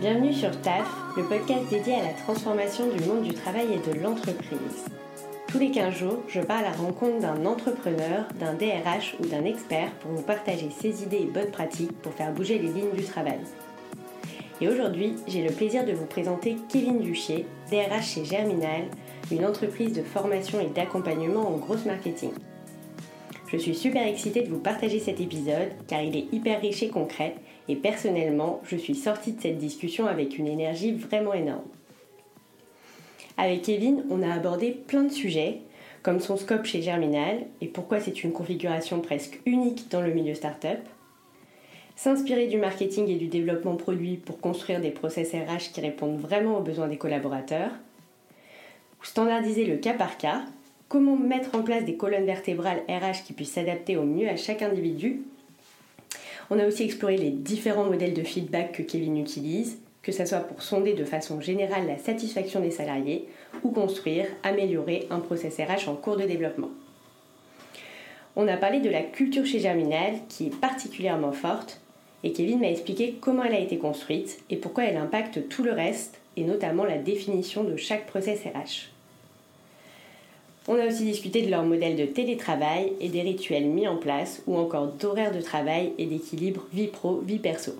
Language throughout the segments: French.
Bienvenue sur TAF, le podcast dédié à la transformation du monde du travail et de l'entreprise. Tous les 15 jours, je pars à la rencontre d'un entrepreneur, d'un DRH ou d'un expert pour vous partager ses idées et bonnes pratiques pour faire bouger les lignes du travail. Et aujourd'hui, j'ai le plaisir de vous présenter Kevin Duchier, DRH chez Germinal, une entreprise de formation et d'accompagnement en grosse marketing. Je suis super excitée de vous partager cet épisode car il est hyper riche et concret et personnellement, je suis sortie de cette discussion avec une énergie vraiment énorme. Avec Kevin, on a abordé plein de sujets, comme son scope chez Germinal et pourquoi c'est une configuration presque unique dans le milieu startup. S'inspirer du marketing et du développement produit pour construire des process RH qui répondent vraiment aux besoins des collaborateurs. Standardiser le cas par cas, comment mettre en place des colonnes vertébrales RH qui puissent s'adapter au mieux à chaque individu. On a aussi exploré les différents modèles de feedback que Kevin utilise, que ce soit pour sonder de façon générale la satisfaction des salariés ou construire, améliorer un process RH en cours de développement. On a parlé de la culture chez Germinal qui est particulièrement forte et Kevin m'a expliqué comment elle a été construite et pourquoi elle impacte tout le reste et notamment la définition de chaque process RH. On a aussi discuté de leur modèle de télétravail et des rituels mis en place ou encore d'horaires de travail et d'équilibre vie pro-vie perso.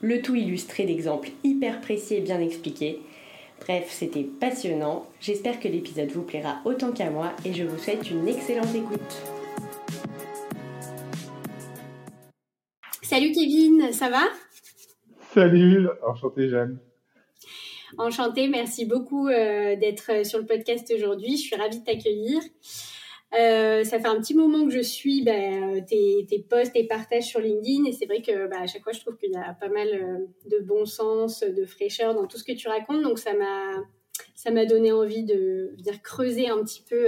Le tout illustré d'exemples hyper précis et bien expliqués. Bref, c'était passionnant. J'espère que l'épisode vous plaira autant qu'à moi et je vous souhaite une excellente écoute. Salut Kevin, ça va? Salut, enchanté Jeanne. Enchantée, merci beaucoup euh, d'être euh, sur le podcast aujourd'hui. Je suis ravie de t'accueillir. Euh, ça fait un petit moment que je suis bah, tes, tes, posts et partages sur LinkedIn et c'est vrai que bah, à chaque fois je trouve qu'il y a pas mal de bon sens, de fraîcheur dans tout ce que tu racontes donc ça m'a ça m'a donné envie de venir creuser un petit peu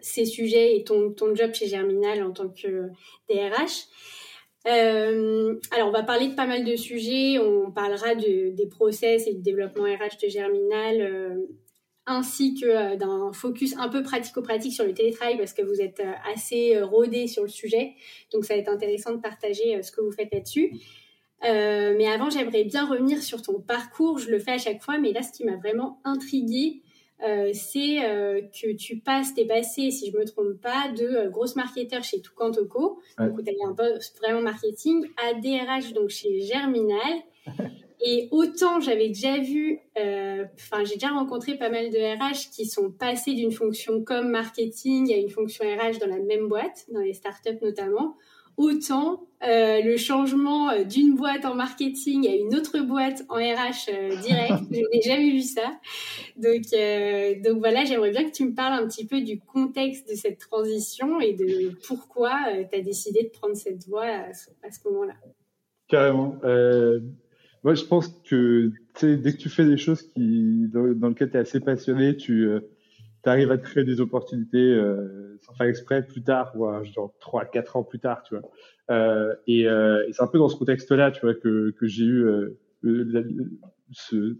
ces sujets et ton, ton job chez Germinal en tant que DRH. Euh, alors, on va parler de pas mal de sujets. On parlera de, des process et du développement RH de Germinal, euh, ainsi que euh, d'un focus un peu pratico-pratique sur le télétravail, parce que vous êtes assez rodé sur le sujet. Donc, ça va être intéressant de partager ce que vous faites là-dessus. mais avant, j'aimerais bien revenir sur ton parcours. Je le fais à chaque fois, mais là, ce qui m'a vraiment intriguée, euh, c'est euh, que tu passes, t'es passé, si je me trompe pas, de euh, grosse marketeur chez Toucan Toco, donc où tu un poste vraiment marketing, à DRH donc chez Germinal. Et autant j'avais déjà vu, enfin j'ai déjà rencontré pas mal de RH qui sont passés d'une fonction comme marketing à une fonction RH dans la même boîte, dans les startups notamment autant euh, le changement euh, d'une boîte en marketing à une autre boîte en RH euh, direct. je n'ai jamais vu ça. Donc, donc voilà, j'aimerais bien que tu me parles un petit peu du contexte de cette transition et de pourquoi tu as décidé de prendre cette voie à, ce moment-là. Carrément. moi, je pense que dès que tu fais des choses qui, dans, dans lesquelles tu es assez passionné, tu tu arrives à créer des opportunités euh, sans faire exprès plus tard, ou genre trois, quatre ans plus tard, tu vois. Euh, et, euh, et c'est un peu dans ce contexte-là, tu vois, que, que j'ai eu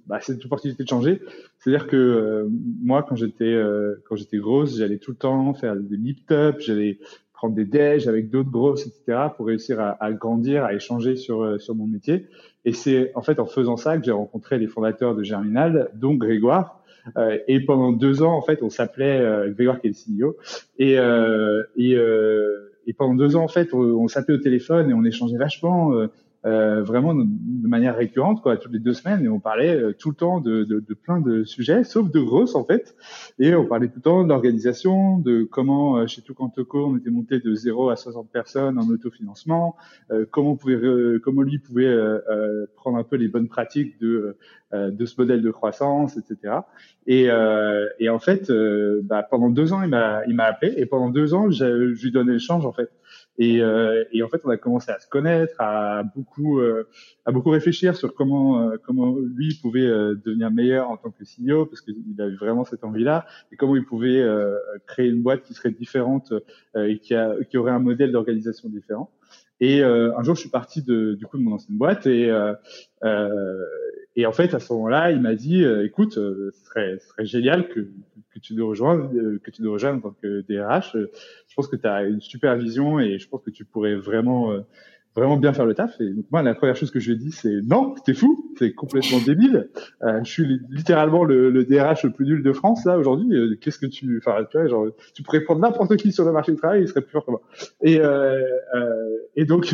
bah, cette opportunité de changer. C'est-à-dire que moi, quand j'étais quand j'étais grosse, j'allais tout le temps faire des meet-up, j'allais prendre des déj avec d'autres grosses, etc., pour réussir à, à, grandir, à échanger sur sur mon métier. Et c'est en fait en faisant ça que j'ai rencontré les fondateurs de Germinal, dont Grégoire, euh, et pendant deux ans, en fait, on s'appelait euh, Grégoire qui est le CEO. Et, euh, et, et pendant deux ans, en fait, on, on s'appelait au téléphone et on échangeait vachement euh, vraiment de, manière récurrente, quoi, toutes les deux semaines, et on parlait euh, tout le temps de, de, de, plein de sujets, sauf de grosses en fait. Et on parlait tout le temps d'organisation, de comment euh, chez Toucantoco on était monté de 0 à 60 personnes en autofinancement, comment on pouvait, comment lui pouvait prendre un peu les bonnes pratiques de de ce modèle de croissance, etc. Et, et en fait, bah, pendant deux ans, il m'a appelé, et pendant deux ans, je lui donnais le change en fait. Et, euh, et, en fait, on a commencé à se connaître, à beaucoup, euh, à beaucoup réfléchir sur comment, euh, comment lui pouvait euh, devenir meilleur en tant que CEO, parce qu'il avait vraiment cette envie-là, et comment il pouvait créer une boîte qui serait différente et qui, a, qui aurait un modèle d'organisation différent. Et un jour, je suis parti de, du coup de mon ancienne boîte et et en fait, à ce moment-là, il m'a dit, écoute, ce serait, ce serait génial que, que tu nous rejoignes, que tu nous rejoignes en tant que DRH pense que tu as une super vision et je pense que tu pourrais vraiment euh, vraiment bien faire le taf. Et donc moi, la première chose que je lui ai dit, c'est non, t'es fou. t'es complètement débile. Euh, je suis littéralement le, le, DRH le plus nul de France là aujourd'hui. Euh, qu'est-ce que tu, enfin, tu vois, genre, tu pourrais prendre n'importe qui sur le marché du travail, il serait plus fort que moi. Et euh, euh et donc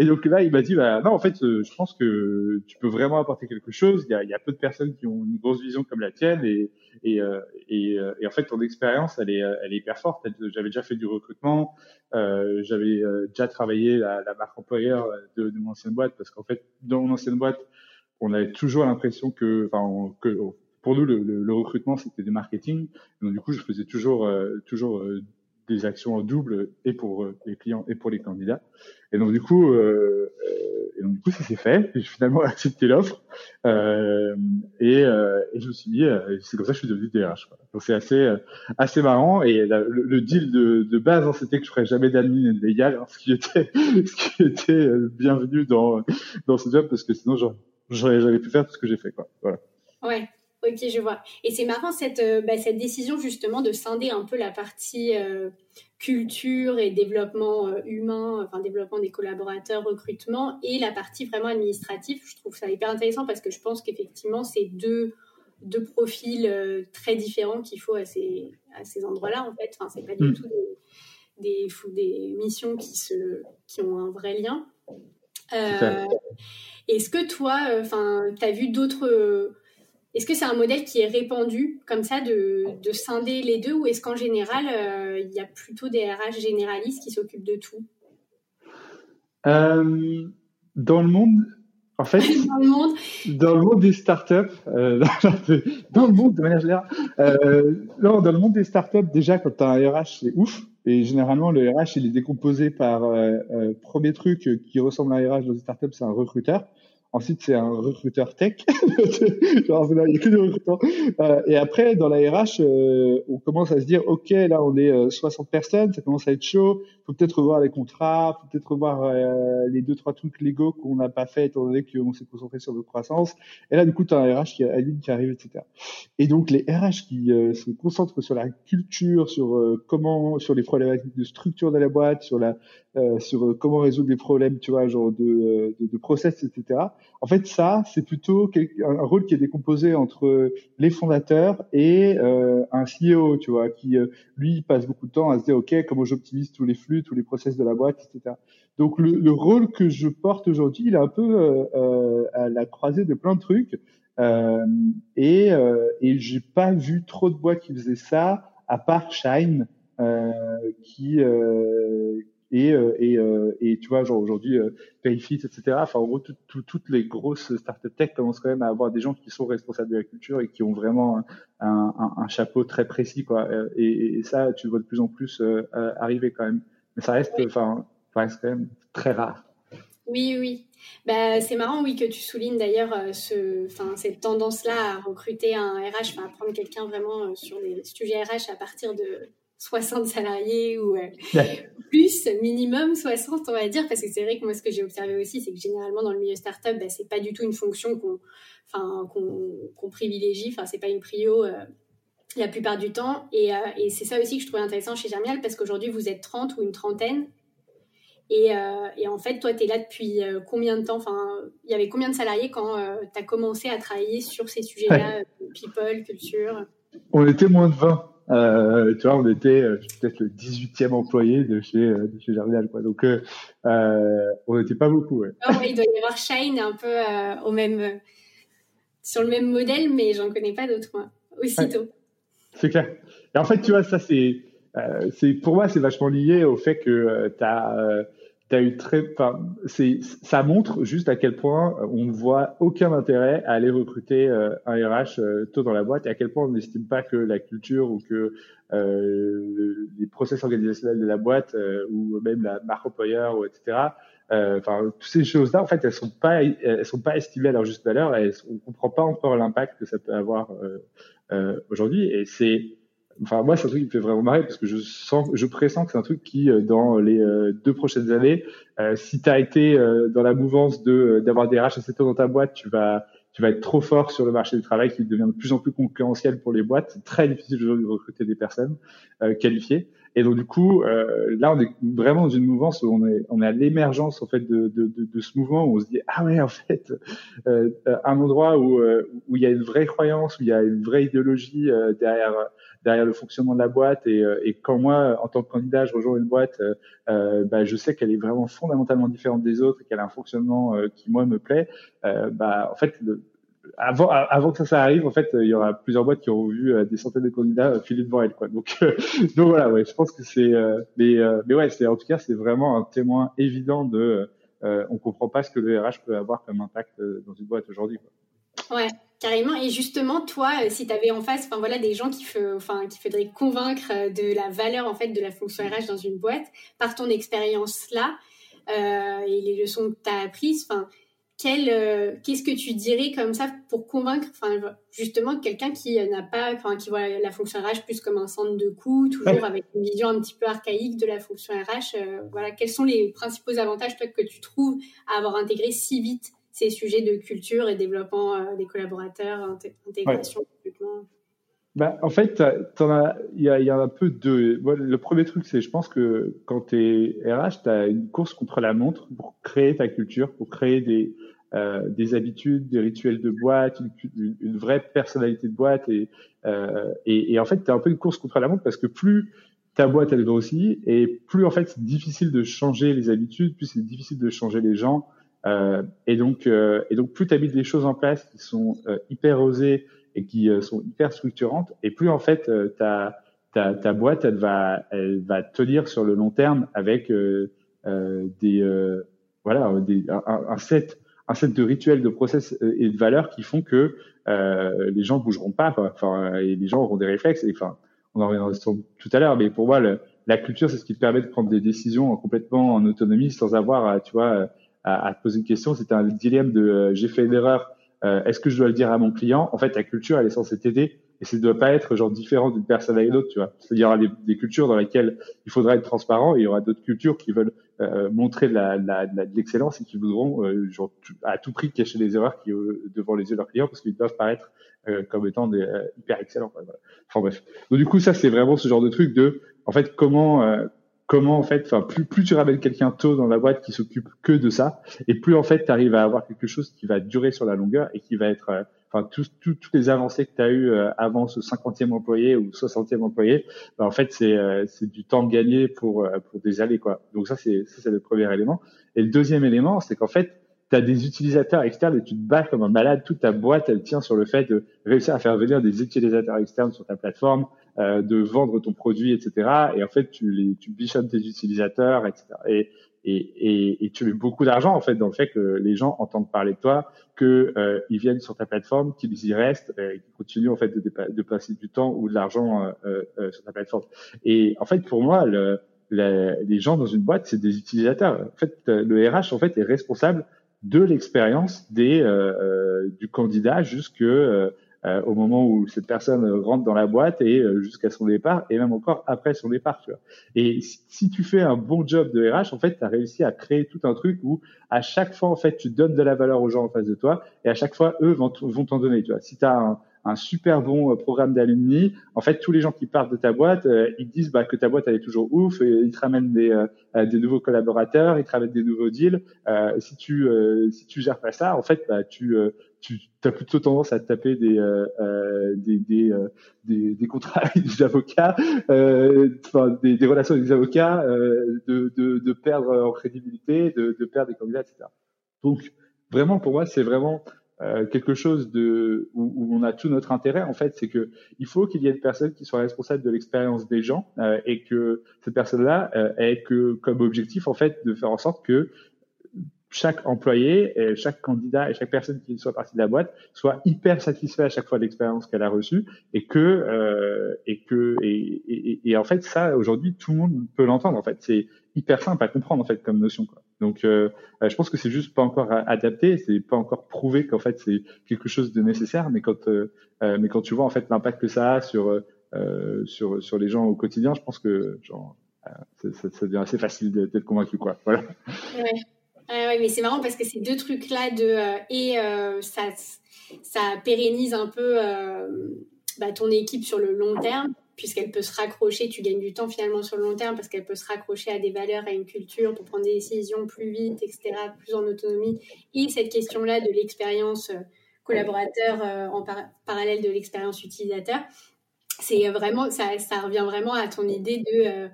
et donc là, il m'a dit, bah non, en fait, je pense que tu peux vraiment apporter quelque chose. Il y a, il y a peu de personnes qui ont une grosse vision comme la tienne et et, et, et en fait, ton expérience, elle est elle est hyper forte. J'avais déjà fait du recrutement, j'avais déjà travaillé la, la marque employeur de, de mon ancienne boîte parce qu'en fait, dans mon ancienne boîte on avait toujours l'impression que, enfin, que pour nous, le, le, recrutement, c'était du marketing. Donc, du coup, je faisais toujours, euh, toujours euh, des actions en double et pour euh, les clients et pour les candidats. Et donc, du coup, et donc, du coup, ça s'est fait. J'ai finalement accepté l'offre et, je me suis dit, c'est comme ça que je suis devenu DRH. Donc, c'est assez, assez marrant. Et le, deal de, base, hein, c'était que je ferais jamais d'admin légal, hein, ce qui était, ce qui était bienvenu dans, dans ce job parce que sinon, genre, j'avais pu faire tout ce que j'ai fait. Quoi. Voilà. Ouais. Ok, je vois. Et c'est marrant cette, euh, bah, cette décision justement de scinder un peu la partie euh, culture et développement euh, humain, enfin développement des collaborateurs, recrutement, et la partie vraiment administrative. Je trouve ça hyper intéressant parce que je pense qu'effectivement, c'est deux, deux profils très différents qu'il faut à ces, à ces endroits-là, en fait. Enfin, c'est pas du mm. tout des, des, des, missions qui, se, qui ont un vrai lien. Est-ce que toi, enfin, tu as vu d'autres est-ce que c'est un modèle qui est répandu comme ça de, de scinder les deux ou est-ce qu'en général, euh, il y a plutôt des RH généralistes qui s'occupent de tout? Euh, Dans le monde, en fait, dans le monde, dans le monde des startups, euh, dans le monde de manière générale, non, dans le monde des startups, déjà quand tu as un RH, c'est ouf. Et généralement, le RH, il est décomposé par premier truc qui ressemble à un RH dans une startup, c'est un recruteur. Ensuite, c'est un recruteur tech. Genre, il n'y a que des recruteurs. Euh, et après, dans la RH, euh, on commence à se dire, OK, là, on est 60 euh, personnes, ça commence à être chaud. faut peut-être revoir les contrats, faut peut-être revoir les deux, trois trucs légaux qu'on n'a pas fait, étant donné qu'on s'est concentré sur notre croissance. Et là, du coup, tu as un RH qui, Aline, qui arrive, etc. Et donc, les RH qui se concentrent sur la culture, sur comment, sur les problématiques de structure de la boîte, sur la, sur comment résoudre les problèmes, tu vois, genre de, de, de process, etc en fait, ça, c'est plutôt un rôle qui est décomposé entre les fondateurs et euh, un CEO, tu vois, qui euh, lui passe beaucoup de temps à se dire, ok, comment j'optimise tous les flux, tous les process de la boîte, etc. Donc le, rôle que je porte aujourd'hui, il est un peu euh, à la croisée de plein de trucs. et et j'ai pas vu trop de boîtes qui faisaient ça, à part Shine, qui et euh, et, euh, et tu vois genre aujourd'hui euh, Payfit etc enfin en gros toutes les grosses startup tech commencent quand même à avoir des gens qui sont responsables de la culture et qui ont vraiment un, un, un chapeau très précis quoi. Et, et, ça tu le vois de plus en plus arriver quand même. Mais ça reste enfin ça reste quand même très rare. Oui, oui. Bah, c'est marrant, oui, que tu soulignes d'ailleurs ce, cette tendance-là à recruter un RH, à prendre quelqu'un vraiment sur les sujets RH à partir de 60 salariés ou euh, plus, minimum 60, on va dire, parce que c'est vrai que moi, ce que j'ai observé aussi, c'est que généralement, dans le milieu startup, bah, c'est pas du tout une fonction qu'on enfin, qu'on privilégie, enfin, c'est pas une prio euh, la plupart du temps. Et, euh, et c'est ça aussi que je trouvais intéressant chez Germial, parce qu'aujourd'hui, vous êtes 30 ou une trentaine. Et, et en fait, toi, tu es là depuis combien de temps? Enfin, il y avait combien de salariés quand tu as commencé à travailler sur ces sujets-là, people, culture? On était moins de 20. Euh, tu vois, on était euh, peut-être le 18e employé de chez, euh, de chez quoi. Donc, on n'était pas beaucoup, ouais. Oh, il doit y avoir Shine un peu au même, sur le même modèle, mais j'en connais pas d'autres, moi, aussitôt. C'est clair. Et en fait, tu vois, ça, c'est, c'est, pour moi, c'est vachement lié au fait que tu as, as eu très, enfin, c'est, ça montre juste à quel point on ne voit aucun intérêt à aller recruter euh, un RH euh, tôt dans la boîte et à quel point on n'estime pas que la culture ou que euh, les process organisationnels de la boîte euh, ou même la marque employeur ou etc. Enfin, toutes ces choses-là, en fait, elles sont pas, elles sont pas estimées à leur juste valeur. Et on comprend pas encore l'impact que ça peut avoir aujourd'hui. Et c'est enfin moi c'est un truc qui me fait vraiment marrer parce que je sens je pressens que c'est un truc qui euh, dans les euh, deux prochaines années euh, si tu as été dans la mouvance de d'avoir des RH assez tôt dans ta boîte tu vas tu vas être trop fort sur le marché du travail qui devient de plus en plus concurrentiel pour les boîtes. C'est très difficile aujourd'hui de recruter des personnes qualifiées Et donc du coup, euh, là, on est vraiment dans une mouvance où on est, on est à l'émergence en fait de, de, de, de, ce mouvement où on se dit ah ouais en fait euh, un endroit où euh, où il y a une vraie croyance, où il y a une vraie idéologie euh, derrière derrière le fonctionnement de la boîte et, euh, et quand moi en tant que candidat je rejoins une boîte, bah, je sais qu'elle est vraiment fondamentalement différente des autres et qu'elle a un fonctionnement qui moi me plaît. bah en fait le, avant, que ça, arrive, en fait, il y aura plusieurs boîtes qui auront vu euh, des centaines de candidats euh, filer devant elle, quoi. Donc, euh, voilà, je pense que c'est, mais, ouais, en tout cas, c'est vraiment un témoin évident de, on comprend pas ce que le RH peut avoir comme impact dans une boîte aujourd'hui. Ouais, carrément. Et justement, toi, si tu avais en face, voilà, des gens qui, faudrait convaincre de la valeur en fait de la fonction RH dans une boîte par ton expérience là et les leçons que tu as apprises, euh, qu'est-ce que tu dirais comme ça pour convaincre, enfin, justement, quelqu'un qui n'a pas, enfin, qui voit la fonction RH plus comme un centre de coût, toujours avec une vision un petit peu archaïque de la fonction RH. Euh, voilà, quels sont les principaux avantages toi que tu trouves à avoir intégré si vite ces sujets de culture et développement euh, des collaborateurs, intégration, bah, en fait, il y, y, a un peu de. le premier truc, c'est je pense que quand tu es RH, tu as une course contre la montre pour créer ta culture, pour créer des, euh, des habitudes, des rituels de boîte, une, une vraie personnalité de boîte. Et, euh, et, et, en fait, tu as un peu une course contre la montre parce que plus ta boîte, elle grossit, et plus en fait, c'est difficile de changer les habitudes, plus c'est difficile de changer les gens. Euh, et, donc, euh, et donc, plus tu as des choses en place qui sont euh, hyper osées, et qui euh, sont hyper structurantes. Et plus en fait euh, ta, ta, ta boîte, elle va, elle va tenir sur le long terme avec euh, des voilà des, un, set un set de rituels, de process et de valeurs qui font que euh, les gens bougeront pas, quoi. Enfin, et les gens auront des réflexes. Et, enfin, on en reviendra tout à l'heure, mais pour moi, le, la culture, c'est ce qui te permet de prendre des décisions complètement en autonomie, sans avoir, tu vois, à, à te poser une question. C'était un dilemme de j'ai fait une erreur, euh, est-ce que je dois le dire à mon client? En fait, la culture, elle est censée t'aider et ça ne doit pas être genre différent d'une personne à une autre, tu vois. Il y aura des, cultures dans lesquelles il faudra être transparent et il y aura d'autres cultures qui veulent euh, montrer de la, la, de l'excellence et qui voudront euh, genre, à tout prix cacher les erreurs qui euh, devant les yeux de leurs clients parce qu'ils doivent paraître euh, comme étant des, hyper excellents. Voilà. Enfin bref. Donc du coup, ça c'est vraiment ce genre de truc de, en fait, comment comment en fait, enfin plus plus tu ramènes quelqu'un tôt dans la boîte qui s'occupe que de ça, et plus en fait tu arrives à avoir quelque chose qui va durer sur la longueur et qui va être, euh, enfin tous toutes les avancées que tu as eu euh, avant ce 50e employé ou 60e employé, bah, en fait c'est euh, c'est du temps gagné pour pour des années quoi. Donc ça c'est ça c'est le premier élément. Et le deuxième élément, c'est qu'en fait tu as des utilisateurs externes et tu te bats comme un malade. Toute ta boîte, elle tient sur le fait de réussir à faire venir des utilisateurs externes sur ta plateforme, euh, de vendre ton produit, etc. Et en fait, tu, les, tu bichonnes tes utilisateurs, etc. Et, et, et, et tu mets beaucoup d'argent en fait dans le fait que les gens entendent parler de toi, que euh, viennent sur ta plateforme, qu'ils y restent, euh, qu'ils continuent en fait de, de, passer du temps ou de l'argent euh, euh, sur ta plateforme. Et en fait, pour moi, le, les gens dans une boîte, c'est des utilisateurs. En fait, le RH en fait est responsable de l'expérience des du candidat jusque euh, au moment où cette personne rentre dans la boîte et euh, jusqu'à son départ et même encore après son départ. Tu vois. Et si, tu fais un bon job de RH, en fait, tu as réussi à créer tout un truc où à chaque fois, en fait, tu donnes de la valeur aux gens en face de toi et à chaque fois, eux vont t'en donner. Tu vois. Si tu un, un super bon euh, programme d'alumni. En fait, tous les gens qui partent de ta boîte, euh, ils disent bah, que ta boîte elle est toujours ouf, et ils te ramènent des, euh, des nouveaux collaborateurs, ils te ramènent des nouveaux deals. si tu si tu gères pas ça, en fait, bah, tu tu as plutôt tendance à te taper des des, des, des, des, contrats avec des avocats, enfin des, des, relations avec des avocats, de, de, de, perdre en crédibilité, de, de perdre des candidats, etc. Donc vraiment pour moi c'est vraiment euh, quelque chose de où, où, on a tout notre intérêt en fait, c'est que il faut qu'il y ait des personnes qui soient responsables de l'expérience des gens euh, et que ces personnes-là euh, aient que comme objectif en fait de faire en sorte que chaque employé, chaque candidat et chaque personne qui soit partie de la boîte soit hyper satisfait à chaque fois de l'expérience qu'elle a reçue et que euh, et que et, et, et, en fait ça aujourd'hui tout le monde peut l'entendre en fait c'est hyper simple à comprendre en fait comme notion quoi. Donc euh, je pense que c'est juste pas encore adapté, c'est pas encore prouvé qu'en fait c'est quelque chose de nécessaire mais quand euh, euh mais quand tu vois en fait l'impact que ça a sur euh, sur sur les gens au quotidien, je pense que genre ça, ça, devient assez facile d'être convaincu quoi. Voilà. Ouais. Ouais, mais c'est marrant parce que ces deux trucs-là de euh, et euh, ça, ça pérennise un peu euh, bah, ton équipe sur le long terme. Puisqu'elle peut se raccrocher, tu gagnes du temps finalement sur le long terme parce qu'elle peut se raccrocher à des valeurs, à une culture pour prendre des décisions plus vite, etc., plus en autonomie. Et cette question-là de l'expérience collaborateur en parallèle de l'expérience utilisateur, c'est vraiment, ça, ça, revient vraiment à ton idée de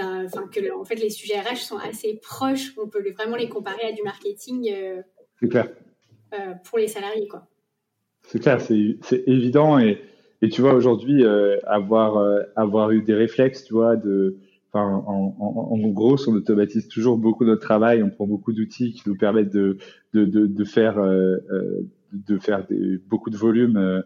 enfin que en fait les sujets RH sont assez proches, on peut vraiment les comparer à du marketing. clair. pour les salariés quoi. C'est clair, c'est évident et, et tu vois aujourd'hui euh, avoir euh, avoir eu des réflexes, tu vois, de Enfin, en, en, en, gros, on automatise toujours beaucoup notre travail. On prend beaucoup d'outils qui nous permettent de de, de, de faire euh, de faire des, beaucoup de volume,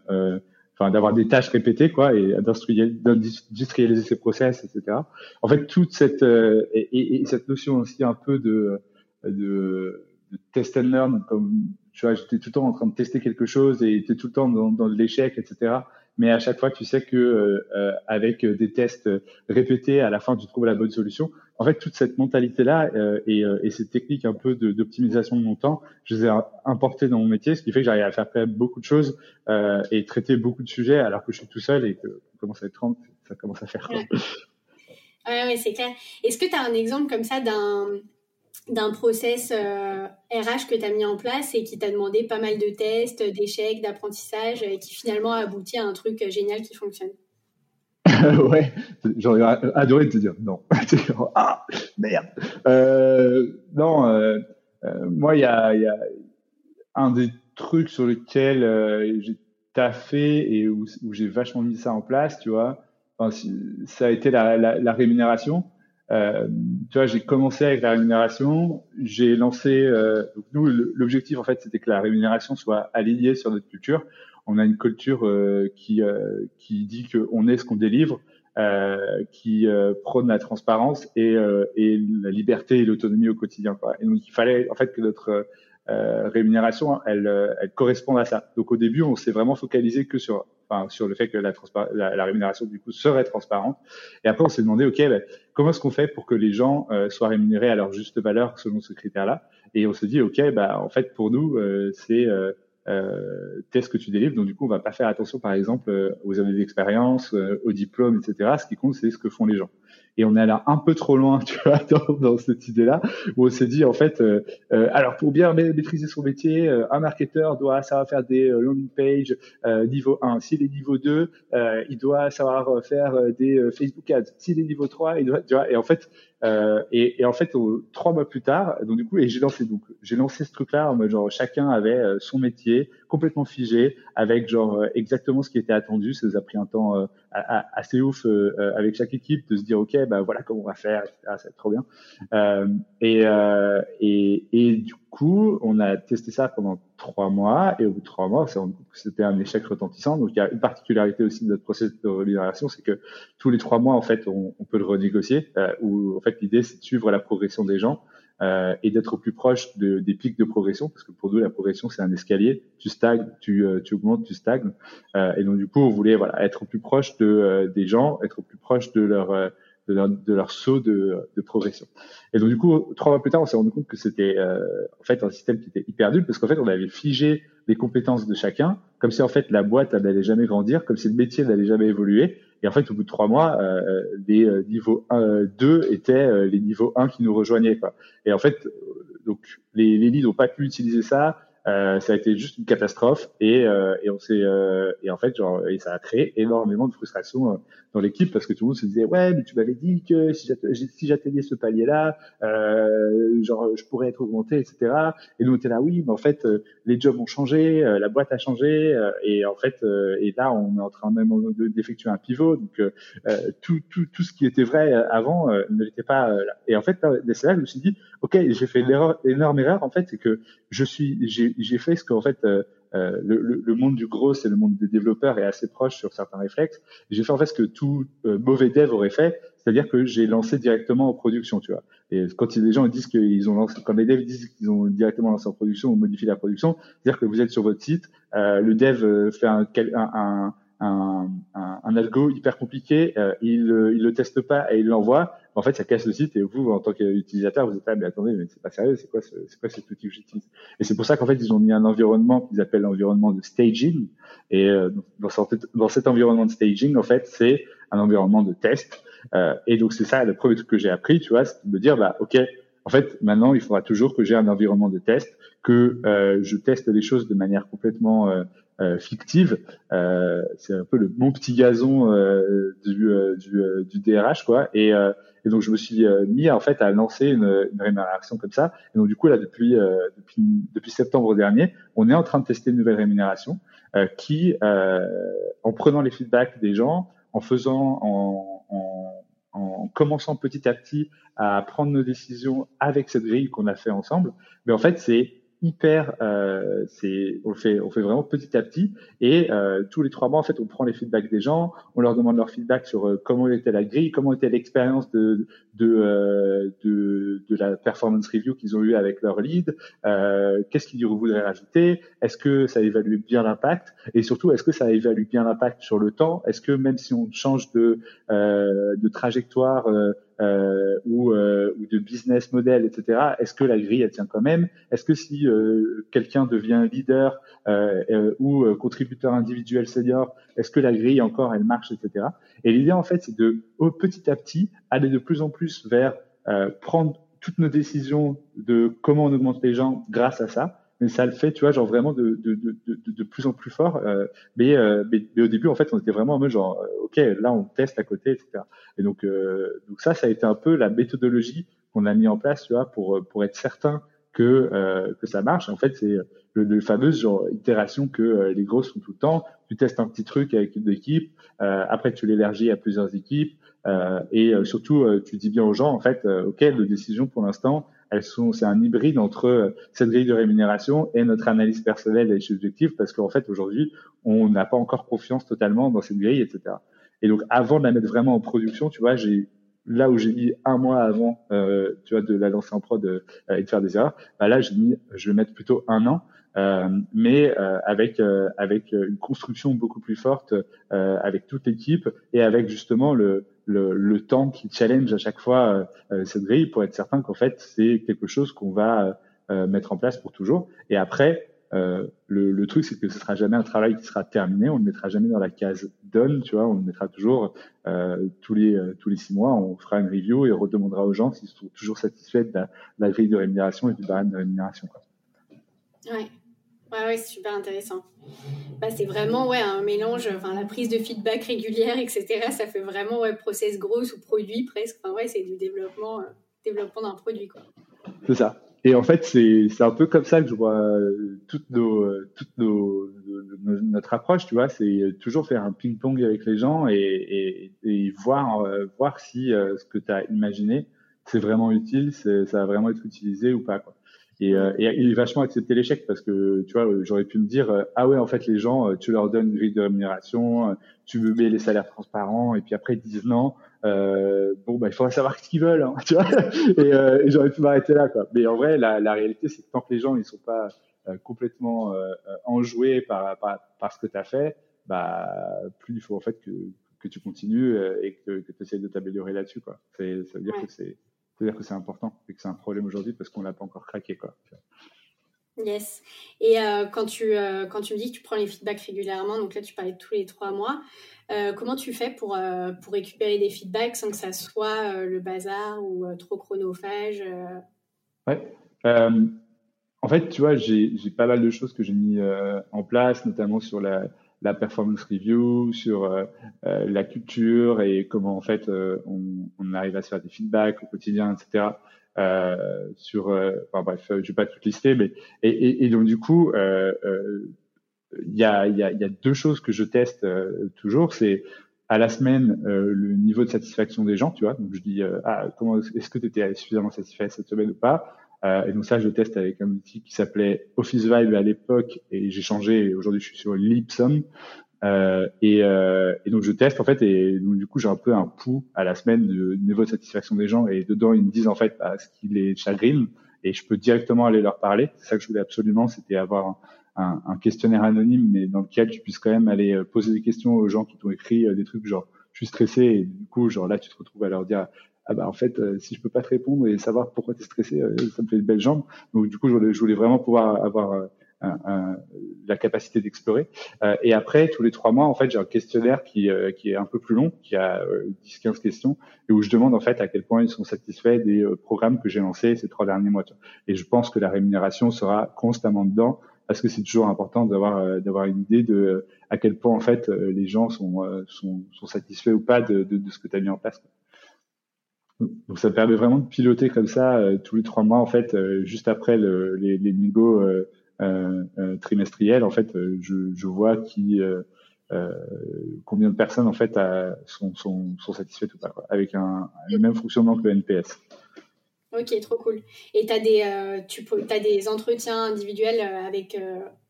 enfin d'avoir des tâches répétées, quoi, et d'industrialiser ses process, etc. En fait, toute cette et, et, cette notion aussi un peu de de, de test and learn, comme tu vois, j'étais tout le temps en train de tester quelque chose et j'étais tout le temps dans, dans l'échec, etc. Mais à chaque fois, tu sais que euh, euh avec des tests répétés, à la fin, tu trouves la bonne solution. En fait, toute cette mentalité-là euh, et, euh, et, cette technique un peu d'optimisation de, mon temps, je les ai importées dans mon métier, ce qui fait que j'arrive à faire quand même beaucoup de choses euh, et traiter beaucoup de sujets alors que je suis tout seul et que commence à être 30, ça commence à faire. Ouais, ouais, ouais c'est clair. Est-ce que tu as un exemple comme ça d'un d'un process RH euh, que tu as mis en place et qui t'a demandé pas mal de tests, d'échecs, d'apprentissage et qui finalement a abouti à un truc génial qui fonctionne ouais, j'aurais adoré te dire non. ah, merde. Euh, non, euh, moi, il y a, un des trucs sur lesquels j'ai taffé et où, j'ai vachement mis ça en place, tu vois. Ça a été la rémunération. Euh, tu vois, j'ai commencé avec la rémunération. J'ai lancé. Euh, donc nous, l'objectif en fait, c'était que la rémunération soit alignée sur notre culture. On a une culture euh, qui euh, qui dit qu'on est ce qu'on délivre, euh, qui prône la transparence et et la liberté et l'autonomie au quotidien. Quoi. Et donc il fallait en fait que notre rémunération, elle, elle corresponde à ça. Donc au début, on s'est vraiment focalisé que sur enfin, sur le fait que la, la, la, rémunération du coup serait transparente. Et après, on s'est demandé, ok, ben, comment est-ce qu'on fait pour que les gens euh, soient rémunérés à leur juste valeur selon ce critère-là? Et on s'est dit, ok, bah en fait pour nous, euh, c'est euh, euh, ce que tu délivres. Donc du coup, on va pas faire attention, par exemple, euh, aux années d'expérience, au diplôme, etc. Ce qui compte, c'est ce que font les gens et on est allé un peu trop loin, tu vois, dans, cette idée-là, où on s'est dit en fait, euh, euh alors pour bien maîtriser son métier, euh, un marketeur doit savoir faire des euh, landing pages niveau 1. S'il est niveau 2, il doit savoir faire des Facebook ads. S'il est niveau 3, il doit, tu vois, et en fait, euh, et, et, en fait, trois mois plus tard, donc du coup, et j'ai lancé donc j'ai lancé ce truc-là, genre chacun avait son métier complètement figé, avec genre exactement ce qui était attendu. Ça nous a pris un temps assez ouf avec chaque équipe de se dire ok, bah voilà comment on va faire, etc. C'est trop bien. Euh, et, euh, et, et, du coup, on a testé ça pendant trois mois et au bout de trois mois, c'était un échec retentissant. Donc il y a une particularité aussi de notre processus de rémunération, c'est que tous les trois mois, en fait, on, peut le renégocier. Euh, en fait l'idée c'est de suivre la progression des gens. Euh, et d'être au plus proche de, des pics de progression, parce que pour nous, la progression, c'est un escalier. Tu stagnes, tu, euh, tu augmentes, tu stagnes. Euh, et donc, du coup, on voulait voilà, être au plus proche de, euh, des gens, être au plus proche de leur de leur, de leur saut de, de, progression. Et donc du coup, trois mois plus tard, on s'est rendu compte que c'était euh, en fait un système qui était hyper dur parce qu'en fait, on avait figé les compétences de chacun, comme si en fait la boîte n'allait jamais grandir, comme si le métier n'allait jamais évoluer. Et en fait, au bout de trois mois, euh, les euh, niveaux 1, 2 étaient euh, les niveaux 1 qui nous rejoignaient. Quoi. Et en fait, donc les, les leads n'ont pas pu utiliser ça. Euh, ça a été juste une catastrophe et, euh, et on s'est euh, et en fait genre et ça a créé énormément de frustration euh, dans l'équipe parce que tout le monde se disait ouais mais tu m'avais dit que si j'atteignais ce palier là euh, genre je pourrais être augmenté etc et nous on était là oui mais en fait les jobs ont changé la boîte a changé et en fait et là on est en train même d'effectuer un pivot. Donc tout, tout tout ce qui était vrai avant ne l'était pas là. Et en fait là, là je me suis dit ok j'ai fait une énorme erreur en fait c'est que je suis j'ai fait ce qu'en fait euh, euh, le, le, monde du gros et le monde des développeurs est assez proche sur certains réflexes. J'ai fait en fait ce que tout euh, mauvais dev aurait fait, c'est-à-dire que j'ai lancé directement en production, tu vois. Et quand les gens disent qu'ils ont lancé, quand les devs disent qu'ils ont directement lancé en production ou modifié la production, c'est-à-dire que vous êtes sur votre site, le dev fait un, un, un, un, un algo hyper compliqué, il, il le teste pas et il l'envoie en fait, ça casse le site et vous, en tant qu'utilisateur, vous êtes là, mais attendez, mais c'est pas sérieux, c'est quoi, c'est quoi cet outil que j'utilise? Et c'est pour ça qu'en fait, ils ont mis un environnement qu'ils appellent l'environnement de staging. Et euh, dans, cet, dans, cet, environnement de staging, en fait, c'est un environnement de test. Euh, et donc c'est ça le premier truc que j'ai appris, tu vois, c'est de me dire bah ok, en fait maintenant il faudra toujours que j'ai un environnement de test, que euh, je teste les choses de manière complètement euh, fictive. Euh, c'est un peu le bon petit gazon euh, du, du, du, DRH, quoi. Et, et, donc je me suis mis en fait à lancer une, une rémunération comme ça. Et donc du coup là depuis depuis, depuis septembre dernier, on est en train de tester une nouvelle rémunération qui, en prenant les feedbacks des gens, en faisant en, en en commençant petit à petit à prendre nos décisions avec cette grille qu'on a fait ensemble. Mais en fait, c'est hyper, euh, c'est, on le fait, on fait vraiment petit à petit. Et euh, tous les trois mois, en fait, on prend les feedbacks des gens, on leur demande leur feedback sur euh, comment était la grille, comment était l'expérience de de, euh, de, de la performance review qu'ils ont eu avec leur lead, euh, qu'est-ce qu'ils voudraient rajouter, est-ce que ça évalue bien l'impact, et surtout est-ce que ça évalue bien l'impact sur le temps, est-ce que même si on change de de trajectoire euh, ou, euh, ou, de business model, etc. Est-ce que la grille elle tient quand même? Est-ce que si euh, quelqu'un devient leader euh, ou contributeur individuel senior, est-ce que la grille encore elle marche, etc. Et l'idée en fait c'est de petit à petit aller de plus en plus vers prendre toutes nos décisions de comment on augmente les gens grâce à ça mais ça le fait, tu vois, genre vraiment de, de, de, de, de plus en plus fort. Euh, mais, euh, mais, mais, au début, en fait, on était vraiment en mode genre, euh, ok, là, on teste à côté, etc. Et donc, euh, donc ça, ça a été un peu la méthodologie qu'on a mis en place, tu vois, pour pour être certain que euh, que ça marche. En fait, c'est le, le, fameux genre itération que les grosses font tout le temps. Tu testes un petit truc avec une équipe, après tu l'élargis à plusieurs équipes, et surtout, tu dis bien aux gens, en fait, ok, la décision pour l'instant elles sont, c'est un hybride entre euh, cette grille de rémunération et notre analyse personnelle et subjective parce qu'en fait, aujourd'hui, on n'a pas encore confiance totalement dans cette grille, etc. Et donc, avant de la mettre vraiment en production, tu vois, j'ai, là où j'ai mis un mois avant, euh, tu vois, de la lancer en prod euh, et de faire des erreurs, bah là, j'ai mis, je vais mettre plutôt un an. Euh, mais euh, avec avec une construction beaucoup plus forte avec toute l'équipe et avec justement le le, le, temps qui challenge à chaque fois euh, euh, cette grille pour être certain qu'en fait c'est quelque chose qu'on va euh, mettre en place pour toujours. Et après, le, le, truc c'est que ce sera jamais un travail qui sera terminé. On ne mettra jamais dans la case done, tu vois. On le mettra toujours tous les tous les six mois. On fera une review et on redemandera aux gens s'ils sont toujours satisfaits de la, grille de rémunération et du barème de rémunération. Quoi. Ouais. Ouais, ouais, c'est super intéressant. Bah, c'est vraiment ouais, un mélange, enfin, la prise de feedback régulière, etc. Ça fait vraiment ouais, process gros ou produit presque. Enfin, ouais, c'est du développement, euh, développement d'un produit. C'est ça. Et en fait, c'est, un peu comme ça que je vois euh, toutes nos, euh, toutes nos, notre approche, tu vois, c'est toujours faire un ping-pong avec les gens et, et, voir, voir si ce que tu as imaginé, c'est vraiment utile, ça va vraiment être utilisé ou pas. Quoi. Et, euh, et, il est vachement accepté l'échec parce que tu vois, j'aurais pu me dire euh, ah ouais en fait les gens, euh, tu leur donnes une grille de rémunération, tu veux mets les salaires transparents et puis après ils disent non. Euh, bon bah il faudrait savoir ce qu'ils veulent, hein, tu vois. et, et j'aurais pu m'arrêter là quoi. Mais en vrai la, la réalité c'est que tant que les gens ils sont pas complètement enjoués par, par, par ce que tu as fait, bah plus il faut en fait que que tu continues et que, que tu essaies de t'améliorer là-dessus quoi. C'est ça veut dire que c'est c'est-à-dire que c'est important et que c'est un problème aujourd'hui parce qu'on l'a pas encore craqué. Quoi. Yes. Et euh, quand, tu, euh, quand tu me dis que tu prends les feedbacks régulièrement, donc là tu parlais de tous les trois mois, euh, comment tu fais pour, pour récupérer des feedbacks sans que ça soit le bazar ou trop chronophage Ouais. en fait, tu vois, j'ai pas mal de choses que j'ai mis en place, notamment sur la, la performance review, sur euh, euh, la culture et comment en fait euh, on, on, arrive à se faire des feedbacks au quotidien, etc. Euh, sur, enfin bref, je vais pas tout lister, mais et, et, et donc du coup, il y a, y, a, y, a, deux choses que je teste toujours, c'est à la semaine le niveau de satisfaction des gens, tu vois. Donc je dis ah comment est-ce que tu étais suffisamment satisfait cette semaine ou pas? Euh, et donc ça, je teste avec un outil qui s'appelait Office Vibe à l'époque, et j'ai changé. Aujourd'hui, je suis sur Lipsum. Euh, et, euh, et, donc je teste en fait, et donc du coup j'ai un peu un pouls à la semaine de niveau de satisfaction des gens, et dedans ils me disent en fait bah, ce qui les chagrine, et je peux directement aller leur parler. C'est ça que je voulais absolument, c'était avoir un, un, questionnaire anonyme, mais dans lequel tu puisses quand même aller euh, poser des questions aux gens qui t'ont écrit euh, des trucs genre je suis stressé, et du coup genre là tu te retrouves à leur dire ah bah en fait euh, si je peux pas te répondre et savoir pourquoi tu es stressé, euh, ça me fait une belle jambe. Donc du coup je voulais, je voulais vraiment pouvoir avoir la capacité d'explorer. Euh, et après, tous les trois mois, en fait, j'ai un questionnaire qui, euh, qui est un peu plus long, qui a 10-15 questions, et où je demande en fait à quel point ils sont satisfaits des programmes que j'ai lancés ces trois derniers mois. Et je pense que la rémunération sera constamment dedans, parce que c'est toujours important d'avoir d'avoir une idée de à quel point en fait les gens sont sont, sont satisfaits ou pas de, de, de ce que tu as mis en place. Donc ça permet vraiment de piloter comme ça euh, tous les trois mois en fait, euh, juste après le, les, les euh, trimestriels en fait, je, vois combien de personnes en fait sont, satisfaites ou pas, avec un, le même fonctionnement que le NPS. Ok, trop cool. Et as, des, tu as des entretiens individuels avec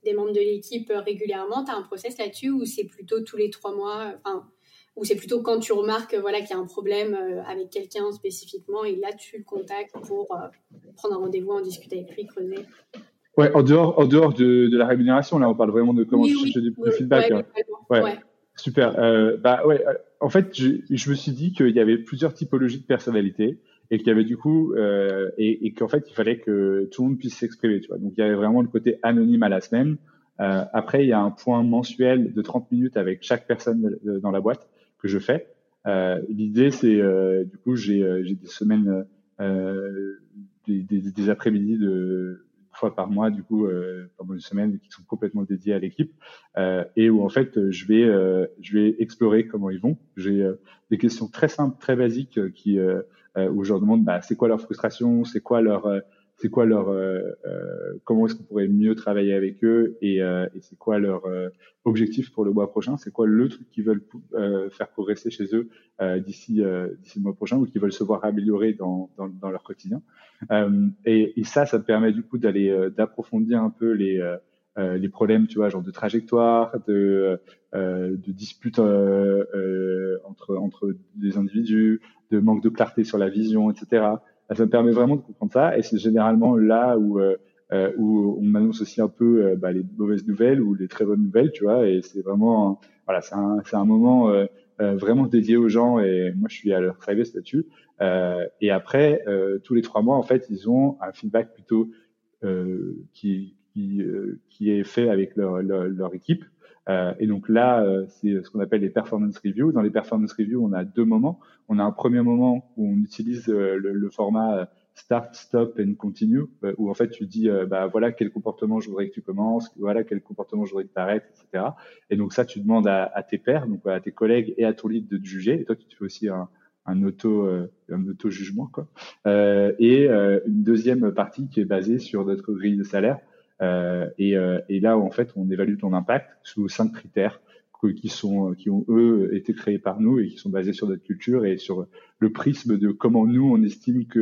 des membres de l'équipe régulièrement? Tu as un process là-dessus ou c'est plutôt tous les trois mois ou c'est plutôt quand tu remarques voilà, qu'il y a un problème euh, avec quelqu'un spécifiquement et là tu le contactes pour euh, prendre un rendez-vous, en discuter avec lui, creuser Ouais, en dehors, en dehors de, de, la rémunération, là on parle vraiment de comment je cherche du feedback. Hein. Ouais, Super. Euh, bah ouais. Euh, en fait, je, je me suis dit qu'il y avait plusieurs typologies de personnalités et qu'il y avait du coup euh, et, et qu'en fait il fallait que tout le monde puisse s'exprimer. Tu vois. Donc il y avait vraiment le côté anonyme à la semaine. Euh, après, il y a un point mensuel de 30 minutes avec chaque personne dans la boîte que je fais. Euh, L'idée, c'est euh, du coup, j'ai euh, des semaines, euh, des, des, des après-midi de fois par mois, du coup, pendant une semaine, qui sont complètement dédiées à l'équipe et où en fait, je vais, je vais explorer comment ils vont. J'ai des questions très simples, très basiques, qui où je leur demande, bah, c'est quoi leur frustration, c'est quoi leur c'est quoi leur euh, euh, comment est-ce qu'on pourrait mieux travailler avec eux et, euh, et c'est quoi leur objectif pour le mois prochain? C'est quoi le truc qu'ils veulent faire progresser chez eux d'ici d'ici le mois prochain ou qu'ils veulent se voir améliorer dans, dans, dans leur quotidien? Et, et, ça ça me permet du coup d'aller d'approfondir un peu les les problèmes, tu vois, genre de trajectoire, de, euh, de disputes euh, entre entre des individus, de manque de clarté sur la vision, etc ça me permet vraiment de comprendre ça. Et c'est généralement là où euh, euh où on m'annonce aussi un peu euh, bah, les mauvaises nouvelles ou les très bonnes nouvelles, tu vois. Et c'est vraiment, voilà, c'est un, c'est un moment euh, vraiment dédié aux gens. Et moi, je suis à leur service là-dessus. et après, tous les trois mois, en fait, ils ont un feedback plutôt qui qui, qui est fait avec leur, leur équipe. Euh, et donc là, euh, c'est ce qu'on appelle les performance reviews. Dans les performance reviews, on a deux moments. On a un premier moment où on utilise euh, le, le, format start, stop and continue, où en fait tu dis, bah voilà quel comportement je voudrais que tu commences, voilà quel comportement je voudrais que tu arrêtes, etc. Et donc ça, tu demandes à, à tes pairs, donc à tes collègues et à ton lead de te juger. Et toi, tu fais aussi un, un auto un auto jugement quoi. Euh, et une deuxième partie qui est basée sur notre grille de salaire euh, et, euh, et, là, en fait, on évalue ton impact sous cinq critères qui sont qui ont eux été créés par nous et qui sont basés sur notre culture et sur le prisme de comment nous on estime que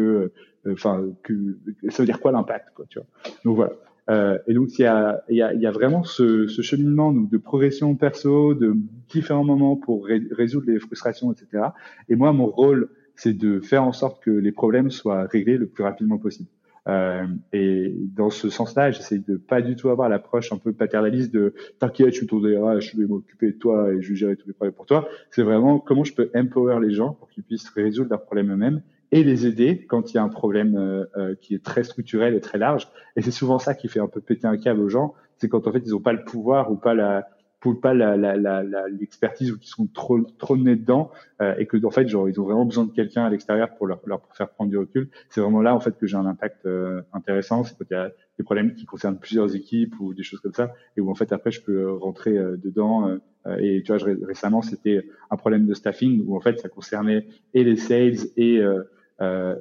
euh, enfin que ça veut dire quoi l'impact quoi tu vois. Donc voilà. Euh, et donc il y a il y a, il y a vraiment ce, ce cheminement donc, de progression perso de différents moments pour résoudre les frustrations etc et moi mon rôle c'est de faire en sorte que les problèmes soient réglés le plus rapidement possible euh, et dans ce sens-là, j'essaie de pas du tout avoir l'approche un peu paternaliste de t'inquiète, je suis ton DRH, je vais m'occuper de toi et je vais gérer tous les problèmes pour toi. C'est vraiment comment je peux empower les gens pour qu'ils puissent résoudre leurs problèmes eux-mêmes et les aider quand il y a un problème euh, euh, qui est très structurel et très large. Et c'est souvent ça qui fait un peu péter un câble aux gens, c'est quand en fait ils n'ont pas le pouvoir ou pas la, pour pas l'expertise ou qui sont trop trop nés dedans euh, et que en fait genre ils ont vraiment besoin de quelqu'un à l'extérieur pour leur, leur faire prendre du recul. C'est vraiment là en fait que j'ai un impact euh, intéressant. C'est quand il y a des problèmes qui concernent plusieurs équipes ou des choses comme ça et où en fait après je peux rentrer euh, dedans et tu vois récemment c'était un problème de staffing où en fait ça concernait et les sales et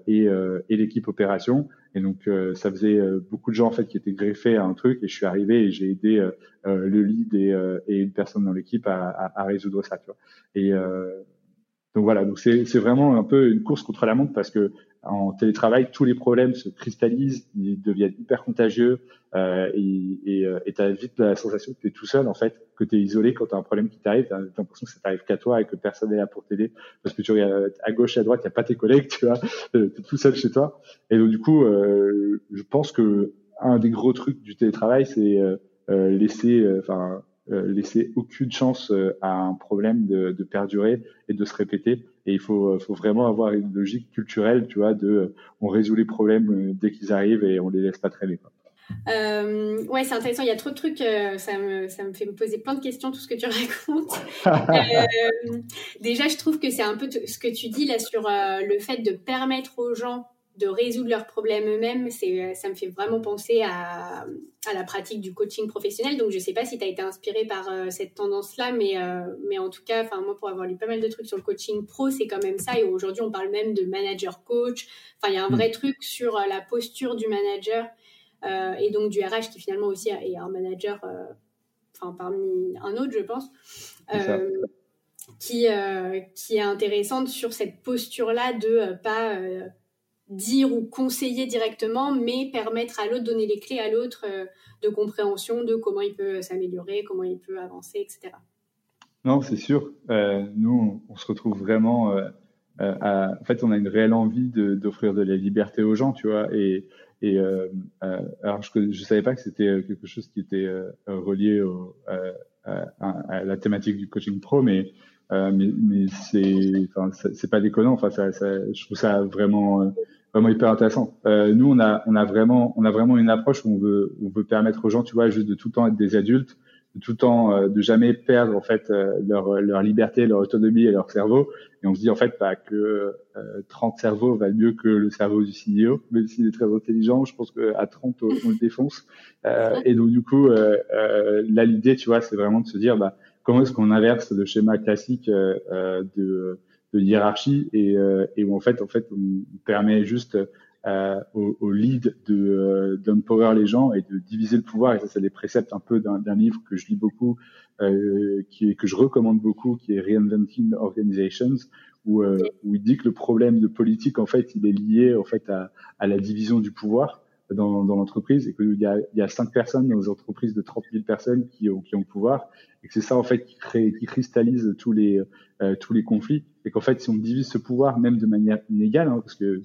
et, et l'équipe opération et donc, euh, ça faisait euh, beaucoup de gens en fait qui étaient greffés à un truc, et je suis arrivé et j'ai aidé euh, le lead et, et, une personne dans l'équipe à, à, résoudre ça. Tu vois. Donc voilà, donc c'est vraiment un peu une course contre la montre parce que en télétravail, tous les problèmes se cristallisent, ils deviennent hyper contagieux euh, et tu as vite la sensation que tu es tout seul en fait, que tu es isolé quand tu as un problème qui t'arrive, tu as l'impression que ça t'arrive qu'à toi et que personne n'est là pour t'aider parce que tu regardes à gauche et à droite, il n'y a pas tes collègues, tu vois, tu es tout seul chez toi. Et donc du coup, euh, je pense que un des gros trucs du télétravail, c'est euh, euh laisser, euh, enfin euh, laisser aucune chance euh, à un problème de, perdurer et de se répéter. Et il faut, euh, faut vraiment avoir une logique culturelle, tu vois, de on résout les problèmes dès qu'ils arrivent et on les laisse pas traîner. Quoi. Euh, ouais, c'est intéressant. Il y a trop de trucs. Euh, ça, me, ça me fait me poser plein de questions, tout ce que tu racontes. euh, déjà, je trouve que c'est un peu ce que tu dis là sur euh, le fait de permettre aux gens de résoudre leurs problèmes eux-mêmes. C'est, ça me fait vraiment penser à, à, la pratique du coaching professionnel. Donc, je sais pas si tu as été inspiré par euh, cette tendance-là, mais, mais en tout cas, moi, pour avoir lu pas mal de trucs sur le coaching pro, c'est quand même ça. Et aujourd'hui, on parle même de manager coach. Enfin, il y a un vrai mm. truc sur la posture du manager euh, et donc du RH qui finalement aussi est un manager, euh, enfin parmi un autre, je pense. Euh, qui, qui est intéressante sur cette posture-là de pas dire ou conseiller directement, mais permettre à l'autre, donner les clés à l'autre de compréhension de comment il peut s'améliorer, comment il peut avancer, etc. Non, c'est sûr. nous, on, se retrouve vraiment. à, en fait, on a une réelle envie d'offrir de, la liberté aux gens, tu vois. Et et euh, euh, alors, je ne savais pas que c'était euh, quelque chose qui était relié à, la thématique du coaching pro, mais mais, mais c'est c'est pas déconnant. Enfin, ça, je trouve ça vraiment vraiment hyper intéressant. Euh, nous, on a, on a vraiment, on a vraiment une approche où on veut, on veut permettre aux gens, tu vois, juste de tout le temps être des adultes, tout le temps euh, de jamais perdre en fait euh, leur, leur liberté, leur autonomie et leur cerveau. Et on se dit en fait bah, que 30 euh, cerveaux valent mieux que le cerveau du CEO, même s'il est très intelligent. Je pense qu'à 30 on, le défonce. et donc du coup, là l'idée, tu vois, c'est vraiment de se dire bah, comment est-ce qu'on inverse le schéma classique de, de hiérarchie et, et où en fait en fait on permet juste euh, au, au, lead de euh, d'empower les gens et de diviser le pouvoir. Et ça, c'est des préceptes un peu d'un livre que je lis beaucoup, euh, qui est, que je recommande beaucoup, qui est Reinventing Organizations, où, euh, où il dit que le problème de politique, en fait, il est lié en fait à, à la division du pouvoir dans, l'entreprise et qu'il y a, il y a cinq personnes dans les entreprises de 30 000 personnes qui ont, qui ont le pouvoir et que c'est ça en fait qui crée, qui cristallise tous les euh, tous les conflits et qu'en fait si on divise ce pouvoir même de manière inégale, hein, parce que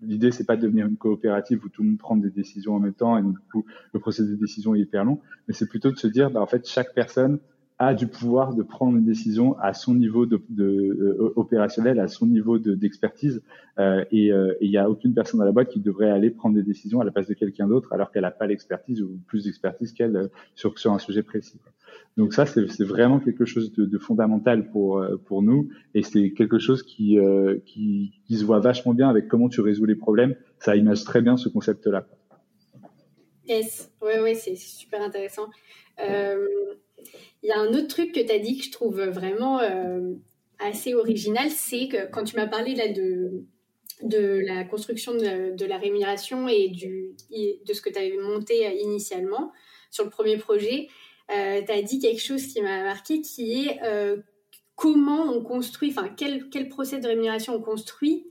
l'idée c'est pas de devenir une coopérative où tout le monde prend des décisions en même temps et du coup le processus de décision est hyper long, mais c'est plutôt de se dire bah, en fait chaque personne a du pouvoir de prendre une décision à son niveau euh, opérationnel, à son niveau d'expertise. Euh, et euh, il n'y a aucune personne dans la boîte qui devrait aller prendre des décisions à la place de quelqu'un d'autre, alors qu'elle n'a pas l'expertise ou plus d'expertise qu'elle sur, un sujet précis. Donc ça, c'est vraiment quelque chose de, fondamental pour nous, et c'est quelque chose qui, se voit vachement bien avec comment tu résous les problèmes. Ça image très bien ce concept-là. Yes, oui, oui, c'est super intéressant. Il y a un autre truc que tu as dit que je trouve vraiment euh, assez original, c'est que quand tu m'as parlé de, la construction de, la rémunération et de ce que tu avais monté euh, initialement sur le premier projet, euh, tu as dit quelque chose qui m'a marqué qui est comment on construit, enfin quel, quel procès de rémunération on construit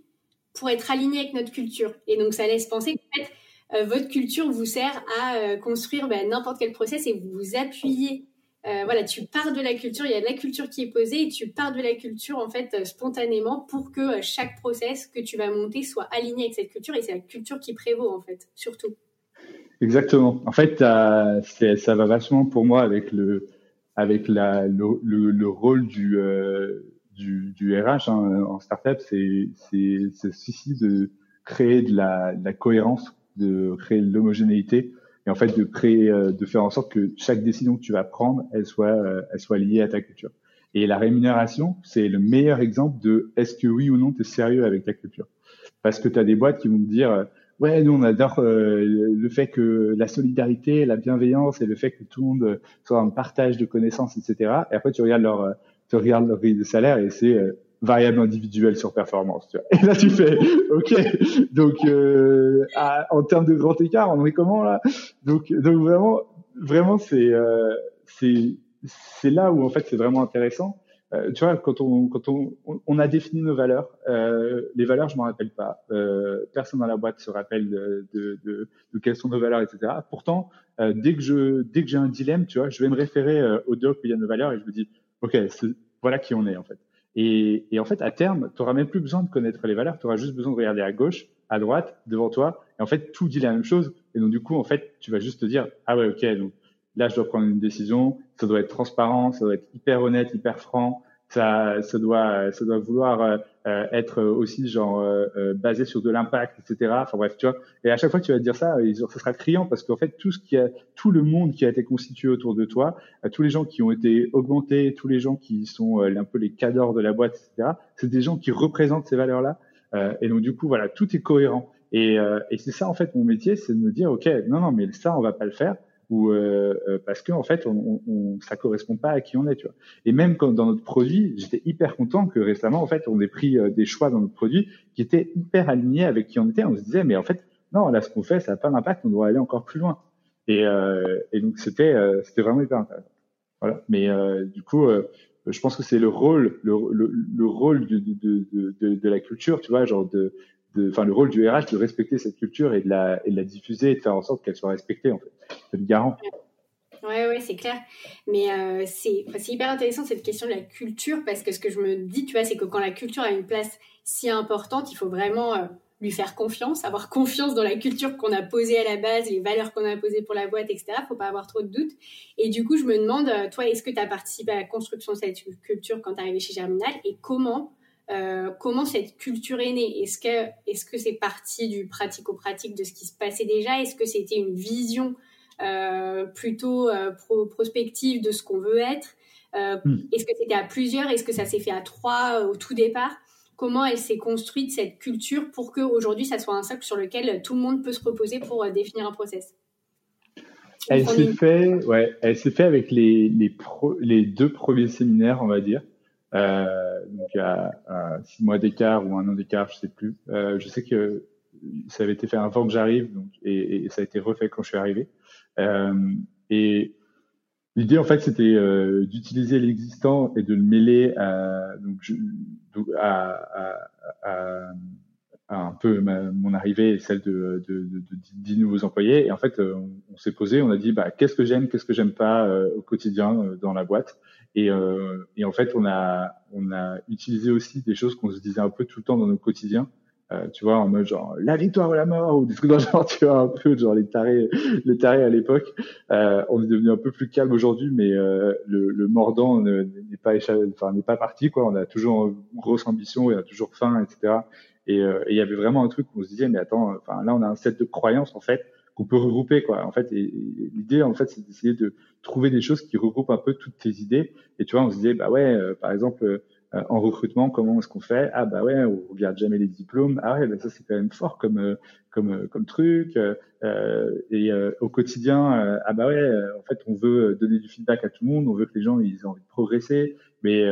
pour être aligné avec notre culture. Et donc ça laisse penser qu'en fait, votre culture vous sert à construire ben, n'importe quel process et vous vous appuyez euh, voilà, tu pars de la culture, il y a la culture qui est posée et tu pars de la culture en fait euh, spontanément pour que euh, chaque process que tu vas monter soit aligné avec cette culture et c'est la culture qui prévaut en fait, surtout. Exactement. En fait, ça va vachement pour moi avec le avec la, le, le, rôle du, du, du RH hein, en startup, c'est c'est ceci de créer de la, de la cohérence, de créer de l'homogénéité et en fait de créer, euh, de faire en sorte que chaque décision que tu vas prendre, elle soit, euh, elle soit liée à ta culture. Et la rémunération, c'est le meilleur exemple de est-ce que oui ou non tu es sérieux avec ta culture. Parce que tu as des boîtes qui vont te dire euh, ouais, nous on adore le fait que la solidarité, la bienveillance et le fait que tout le monde soit en partage de connaissances, etc. Et après tu regardes leur, tu regardes leur grille de salaire et c'est variable individuelle sur performance. Tu vois. Et là, tu fais, ok, donc euh, en termes de grand écart, on est comment là? Donc, donc vraiment, vraiment, c'est euh, c'est c'est là où en fait c'est vraiment intéressant. Euh, tu vois, quand on quand on on a défini nos valeurs, euh, les valeurs, je m'en rappelle pas. Euh, personne dans la boîte se rappelle de, de, de, de quelles sont nos valeurs, etc. Pourtant, euh, dès que je dès que j'ai un dilemme, tu vois, je vais me référer au doc où il y a nos valeurs et je me dis, ok, voilà qui on est en fait. Et, et, en fait, à terme, tu n'auras même plus besoin de connaître les valeurs, tu auras juste besoin de regarder à gauche, à droite, devant toi. Et en fait, tout dit la même chose. Et donc, du coup, en fait, tu vas juste te dire, ah ouais, ok, donc là, je dois prendre une décision, ça doit être transparent, ça doit être hyper honnête, hyper franc, ça, ça doit, ça doit vouloir euh, euh, être aussi genre euh, basé sur de l'impact, etc. Enfin bref, tu vois. Et à chaque fois que tu vas dire ça, ça sera criant parce qu'en fait tout ce qui a, tout le monde qui a été constitué autour de toi, tous les gens qui ont été augmentés, tous les gens qui sont un peu les cadors de la boîte, etc. C'est des gens qui représentent ces valeurs-là. et donc du coup, voilà, tout est cohérent. Et, et c'est ça en fait mon métier, c'est de me dire, ok, non, non, mais ça on va pas le faire ou euh, euh, parce que en fait on, on, ça correspond pas à qui on est tu vois. Et même quand dans notre produit j'étais hyper content que récemment en fait on ait pris euh, des choix dans notre produit qui étaient hyper alignés avec qui on était. On se disait mais en fait non là ce qu'on fait ça n'a pas d'impact on doit aller encore plus loin. Et, euh, et donc c'était euh, c'était vraiment hyper intéressant. Voilà. Mais du coup je pense que c'est le rôle le, le, le rôle de, de, de, de la culture tu vois genre de enfin le rôle du RH de respecter cette culture et de la, diffuser et de faire en sorte qu'elle soit respectée en fait. C'est le garant. Ouais, ouais, c'est clair. Mais euh, c'est hyper intéressant cette question de la culture parce que ce que je me dis, tu vois, c'est que quand la culture a une place si importante, il faut vraiment euh, lui faire confiance, avoir confiance dans la culture qu'on a posée à la base, les valeurs qu'on a posées pour la boîte, etc. Il faut pas avoir trop de doutes. Et du coup, je me demande, euh, toi, est-ce que tu as participé à la construction de cette culture quand tu es arrivé chez Germinal et comment euh, comment cette culture est née? Est-ce que est-ce que c'est parti du pratico-pratique de ce qui se passait déjà? Est-ce que c'était une vision euh, plutôt euh, prospective de ce qu'on veut être? Hmm. Est-ce que c'était à plusieurs? Est-ce que ça s'est fait à trois au tout départ? Comment elle s'est construite cette culture pour que aujourd'hui ça soit un socle sur lequel tout le monde peut se reposer pour définir un process? Elle s'est fait, ouais, elle s'est fait avec les les, les deux premiers séminaires, on va dire. Euh, donc à, à, six mois d'écart ou un an d'écart, je sais plus. Euh, je sais que ça avait été fait avant que j'arrive, donc et, et, ça a été refait quand je suis arrivé. Euh, et l'idée en fait, c'était euh, d'utiliser l'existant et de le mêler à, donc, je, à, à, à, un peu mon arrivée et celle de, de, de, de, 10 nouveaux employés. Et en fait, on, on s'est posé, on a dit bah, qu'est-ce que j'aime, qu'est-ce que j'aime pas euh, au quotidien euh, dans la boîte? Et, euh, et, en fait, on a, on a utilisé aussi des choses qu'on se disait un peu tout le temps dans nos quotidiens. Euh, tu vois, en mode genre la victoire ou la mort ou des trucs dans le genre, tu vois, un peu genre les tarés, les tarés à l'époque. Euh, on est devenu un peu plus calme aujourd'hui, mais euh, le, le, mordant n'est pas enfin n'est pas parti quoi. On a toujours une grosse ambition, il a toujours faim, etc. Et euh, il y avait vraiment un truc où on se disait mais attends, enfin là on a un set de croyances en fait qu'on peut regrouper quoi. En fait, l'idée en fait c'est d'essayer de trouver des choses qui regroupent un peu toutes tes idées. Et tu vois, on se disait bah ouais, euh, par exemple euh, en recrutement, comment est-ce qu'on fait? Ah bah ouais, on regarde jamais les diplômes. Ah ouais, bah ça c'est quand même fort comme euh, comme comme truc. et au quotidien, ah bah ouais, en fait on veut donner du feedback à tout le monde, on veut que les gens ils aient envie de progresser. Mais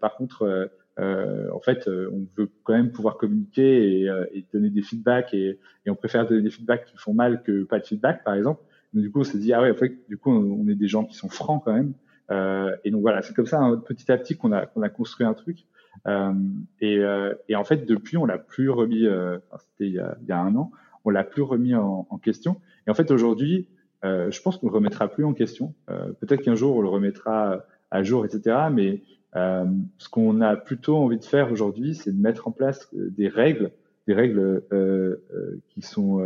par contre euh, en fait, euh, on veut quand même pouvoir communiquer et, euh, et donner des feedbacks et, et, on préfère donner des feedbacks qui font mal que pas de feedback, par exemple. Donc, du coup, on s'est dit ah ouais, en fait, du coup, on, est des gens qui sont francs quand même. Euh, et donc voilà, c'est comme ça, hein, petit à petit, qu'on a qu'on a construit un truc. Euh, et, et, en fait, depuis, on l'a plus remis. C'était il, y a, il y a un an, on l'a plus remis en, en, question. Et en fait, aujourd'hui, je pense qu'on le remettra plus en question. Peut-être qu'un jour, on le remettra à jour, etc. Mais euh, ce qu'on a plutôt envie de faire aujourd'hui, c'est de mettre en place euh, des règles, des règles euh, euh qui sont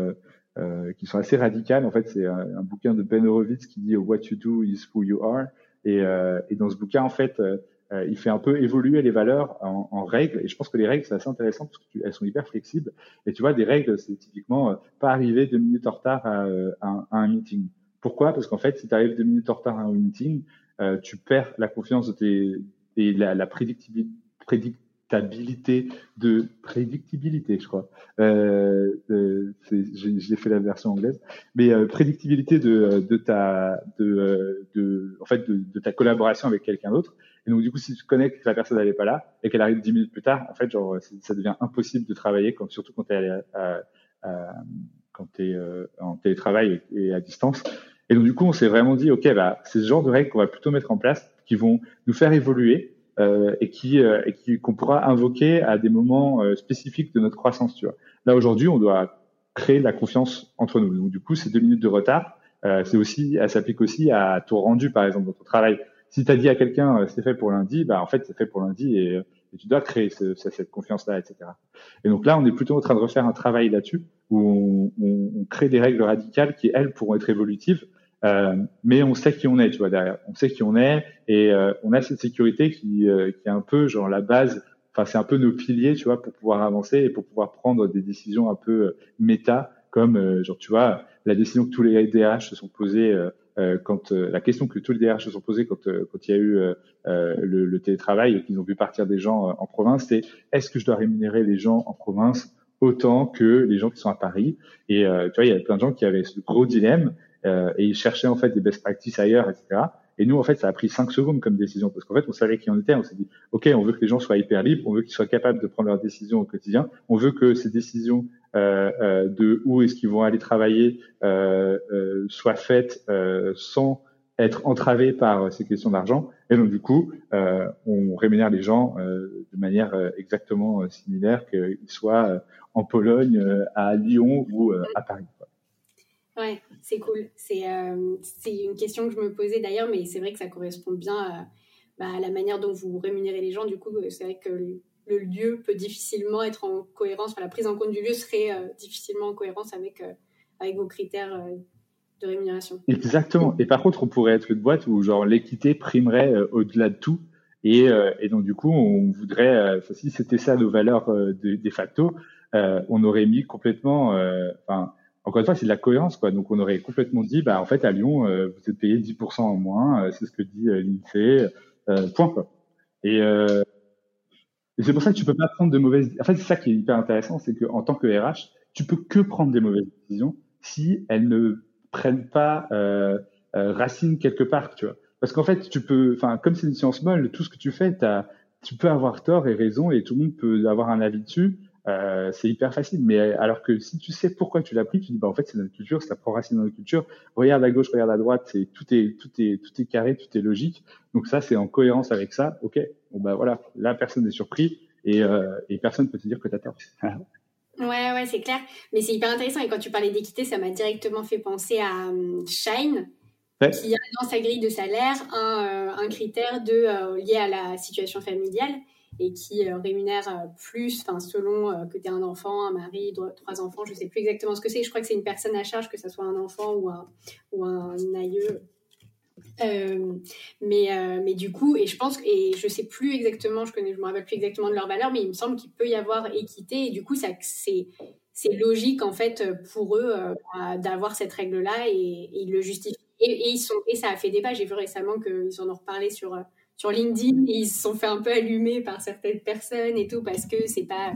euh, qui sont assez radicales. En fait, c'est un, bouquin de Ben Horowitz qui dit What you do is who you are. Et, et dans ce bouquin, en fait, il fait un peu évoluer les valeurs en, règles. Et je pense que les règles, c'est assez intéressant parce qu'elles sont hyper flexibles. Et tu vois, des règles, c'est typiquement pas arriver deux minutes en retard à, à, à un meeting. Pourquoi? Parce qu'en fait, si tu arrives deux minutes en retard à un meeting, tu perds la confiance de tes, et la, prédictibilité, prédictabilité de prédictibilité, je crois. Euh, euh, J'ai fait la version anglaise, mais euh, prédictibilité de, de ta de, de en fait de, ta collaboration avec quelqu'un d'autre. Et donc du coup, si tu connais que la personne n'allait pas là et qu'elle arrive dix minutes plus tard, en fait, genre ça devient impossible de travailler, surtout quand tu es en télétravail et à distance. Et donc du coup, on s'est vraiment dit, ok, bah c'est ce genre de règles qu'on va plutôt mettre en place qui vont nous faire évoluer euh, et qui euh, et qu'on pourra invoquer à des moments euh, spécifiques de notre croissance. Tu vois. Là aujourd'hui, on doit créer la confiance entre nous. Donc du coup, ces deux minutes de retard, euh, c'est aussi, elle s'applique aussi à ton rendu, par exemple, dans ton travail. Si tu as dit à quelqu'un c'est fait pour lundi, bah en fait c'est fait pour lundi et, et tu dois créer ce, cette confiance-là, etc. Et donc là, on est plutôt en train de refaire un travail là-dessus où on, on, on, crée des règles radicales qui elles pourront être évolutives Euh, mais on sait qui on est, tu vois, derrière. On sait qui on est et euh, on a cette sécurité qui, euh, qui est un peu genre la base. Enfin, c'est un peu nos piliers, tu vois, pour pouvoir avancer et pour pouvoir prendre des décisions un peu méta, comme genre, tu vois, la décision que tous les DRH se sont posés quand la question que tous les DRH se sont posés quand quand il y a eu le, le, télétravail et qu'ils ont vu partir des gens en province, c'est est-ce que je dois rémunérer les gens en province autant que les gens qui sont à Paris? Et tu vois, il y avait plein de gens qui avaient ce gros dilemme euh, et ils cherchaient en fait des best practices ailleurs, etc. Et nous, en fait, ça a pris cinq secondes comme décision parce qu'en fait, on savait qui on était. On s'est dit, ok, on veut que les gens soient hyper libres, on veut qu'ils soient capables de prendre leurs décisions au quotidien, on veut que ces décisions euh, euh, de où est-ce qu'ils vont aller travailler euh, euh, soient faites euh, sans être entravées par ces questions d'argent. Et donc, du coup, on rémunère les gens de manière exactement similaire qu'ils soient en Pologne, à Lyon ou à Paris. Ouais, c'est cool. Euh, c'est une question que je me posais d'ailleurs, mais c'est vrai que ça correspond bien à, bah, la manière dont vous rémunérez les gens. Du coup, c'est vrai que le, lieu peut difficilement être en cohérence, enfin, la prise en compte du lieu serait euh, difficilement en cohérence avec, euh, avec vos critères de rémunération. Exactement. Et par contre, on pourrait être une boîte où l'équité primerait au-delà de tout. Et, donc, du coup, on voudrait, si c'était ça nos valeurs de, de facto, on aurait mis complètement, encore une fois, c'est de la cohérence, quoi. Donc, on aurait complètement dit, bah, en fait, à Lyon, euh, vous êtes payé 10% en moins, euh, c'est ce que dit euh, l'INSEE, point, quoi. Et, c'est pour ça que tu peux pas prendre de mauvaises. En fait, c'est ça qui est hyper intéressant, c'est que en tant que RH, tu peux que prendre des mauvaises décisions si elles ne prennent pas racine quelque part, tu vois. Parce qu'en fait, tu peux, enfin, comme c'est une science molle, tout ce que tu fais, tu peux avoir tort et raison, et tout le monde peut avoir un avis dessus. Euh, c'est hyper facile. Mais alors que si tu sais pourquoi tu l'as pris, tu dis bah en fait c'est notre culture, ça prend racine dans notre culture. Regarde à gauche, regarde à droite, c'est tout est tout est tout est carré, tout est logique. Donc ça c'est en cohérence avec ça. Ok, bon bah voilà, là personne n'est surpris et euh, et personne peut te dire que t'as tort. ouais ouais c'est clair. Mais c'est hyper intéressant et quand tu parlais d'équité, ça m'a directement fait penser à um, Shine. qui a dans sa grille de salaire un, euh, un critère de lié à la situation familiale et qui euh, rémunère euh, plus, enfin selon euh, que tu es un enfant, un mari, trois enfants, je sais plus exactement ce que c'est. Je crois que c'est une personne à charge, que ce soit un enfant ou un, ou un aïeux. mais, mais du coup, et je pense, et je sais plus exactement, je connais, je me rappelle plus exactement de leur valeur, mais il me semble qu'il peut y avoir équité et du coup, ça, c'est, c'est logique en fait pour eux d'avoir cette règle-là et, ils le justifient. Et, ils sont, et ça a fait débat. J'ai vu récemment qu'ils en ont reparlé sur sur LinkedIn, ils se sont fait un peu allumer par certaines personnes et tout parce que c'est pas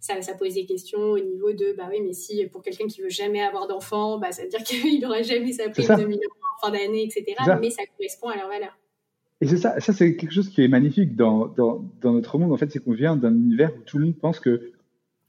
ça, ça pose des questions au niveau de bah oui mais si pour quelqu'un qui veut jamais avoir d'enfant bah ça veut dire qu'il n'aura jamais sa prime de 1000 euros en fin d'année etc mais ça correspond à leur valeur. Et c'est ça ça c'est quelque chose qui est magnifique dans, dans, dans notre monde. En fait c'est qu'on vient d'un univers où tout le monde pense que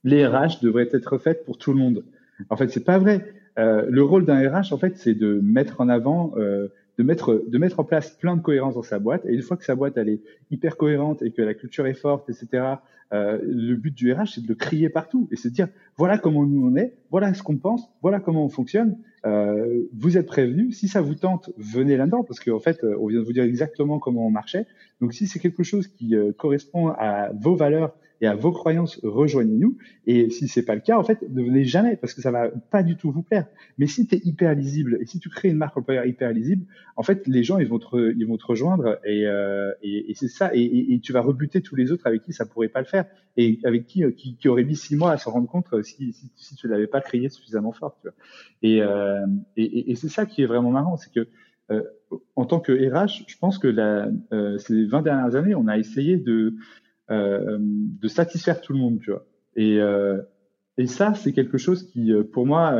les RH devraient être faites pour tout le monde. En fait c'est pas vrai. Euh, le rôle d'un RH en fait c'est de mettre en avant euh, de mettre, de mettre en place plein de cohérence dans sa boîte. Et une fois que sa boîte elle est hyper cohérente et que la culture est forte, etc., euh, le but du RH, c'est de le crier partout et de dire voilà comment nous on est, voilà ce qu'on pense, voilà comment on fonctionne. Euh, vous êtes prévenus. Si ça vous tente, venez là-dedans parce qu'en fait, euh, on vient de vous dire exactement comment on marchait. Donc, si c'est quelque chose qui euh, correspond à vos valeurs et à vos croyances, rejoignez-nous. Et si c'est pas le cas, en fait, ne venez jamais parce que ça va pas du tout vous plaire. Mais si tu es hyper lisible et si tu crées une marque employeur hyper lisible, en fait, les gens ils vont te, ils vont te rejoindre et, euh, et, c'est ça. Et, tu vas rebuter tous les autres avec qui ça pourrait pas le faire et avec qui euh, qui, qui aurait mis six mois à se rendre compte euh, si, si, si tu l'avais pas crié suffisamment fort. Tu vois. Et, euh, et, et c'est ça qui est vraiment marrant, c'est que euh, en tant que RH, je pense que la, euh, ces 20 dernières années, on a essayé de de satisfaire tout le monde, tu vois. Et, euh, et ça, c'est quelque chose qui, euh, pour moi,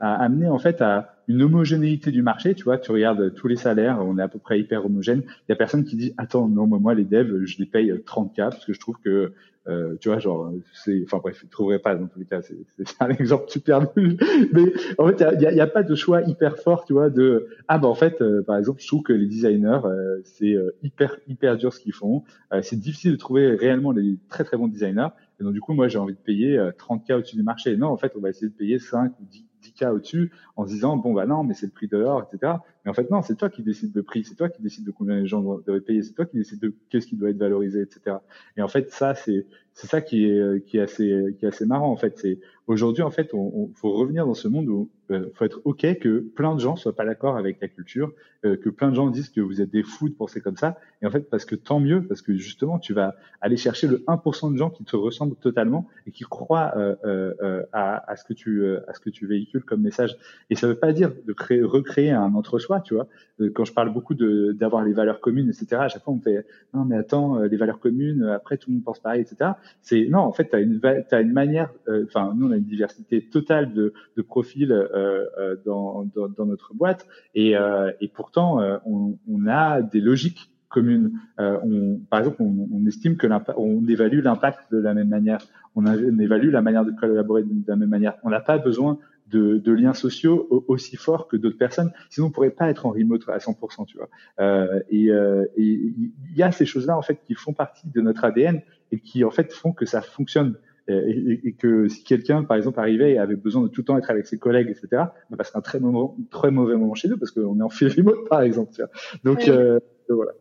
a amené en fait à une homogénéité du marché. Tu vois, tu regardes tous les salaires, on est à peu près hyper homogène. Il y a personne qui dit attends, non, moi, les devs, je les paye 30 k parce que je trouve que euh, tu vois, genre, c'est, enfin bref, tu trouverais pas dans tous les cas, c'est, un exemple super nul. Mais en fait, il y a, pas de choix hyper fort, tu vois, de ah bah en fait, euh, par exemple, je trouve que les designers, euh, c'est hyper hyper dur ce qu'ils font. c'est difficile de trouver réellement les très très bons designers. Et donc du coup, moi, j'ai envie de payer 30 k au-dessus du marché. Non, en fait, on va essayer de payer 5 ou 10 10K au-dessus en se disant bon bah non mais c'est le prix de l'or etc Mais en fait, non, c'est toi qui décides de prix, c'est toi qui décides de combien les gens doivent payer, c'est toi qui décides de qu'est-ce qui doit être valorisé, etc. Et en fait, ça, c'est ça qui est qui est assez qui marrant en fait. C'est aujourd'hui en fait, on, faut revenir dans ce monde où euh, faut être ok que plein de gens soient pas d'accord avec la culture, euh, que plein de gens disent que vous êtes des fous de penser comme ça. Et en fait, parce que tant mieux, parce que justement, tu vas aller chercher le 1% de gens qui te ressemblent totalement et qui croient euh, euh à, ce que tu à véhicules comme message. Et ça veut pas dire de créer, recréer un entre-soi, tu vois. Quand je parle beaucoup de d'avoir les valeurs communes, etc. À chaque fois, on me fait non mais attends, les valeurs communes, après tout le monde pense pareil, etc. C'est non, en fait, tu as une, as une manière, euh, enfin, nous, on a une diversité totale de, de profils euh, euh, dans, dans, dans, notre boîte, et, et pourtant, on, on, a des logiques communes. on, par exemple, on, estime que on évalue l'impact de la même manière, on, évalue la manière de collaborer de la même manière. On n'a pas besoin de, de, liens sociaux aussi forts que d'autres personnes. Sinon, on pourrait pas être en remote à 100%, tu vois. Euh, et il y a ces choses-là en fait qui font partie de notre ADN et qui en fait font que ça fonctionne. Et, et, que si quelqu'un, par exemple, arrivait et avait besoin de tout le temps être avec ses collègues, etc., bah, c'est un très, moment, très mauvais moment chez nous parce qu'on est en full remote, par exemple. Tu vois. Donc, euh, voilà.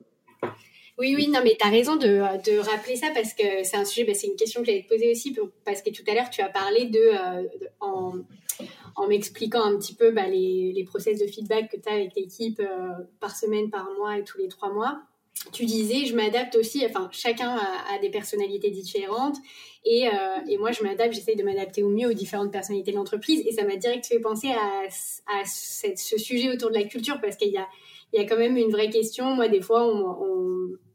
Oui, oui, non, mais tu as raison de, de, rappeler ça parce que c'est un sujet, bah, c'est une question que j'allais te poser aussi parce que tout à l'heure, tu as parlé de, euh, en, m'expliquant un petit peu bah, les, les process de feedback que tu as avec l'équipe euh, par semaine, par mois et tous les trois mois tu disais, je m'adapte aussi, enfin, chacun a, des personnalités différentes. Et, euh, et moi, je m'adapte, j'essaye de m'adapter au mieux aux différentes personnalités de l'entreprise. Et ça m'a direct fait penser à, à ce sujet autour de la culture, parce qu'il y a, il y a quand même une vraie question. Moi, des fois, on,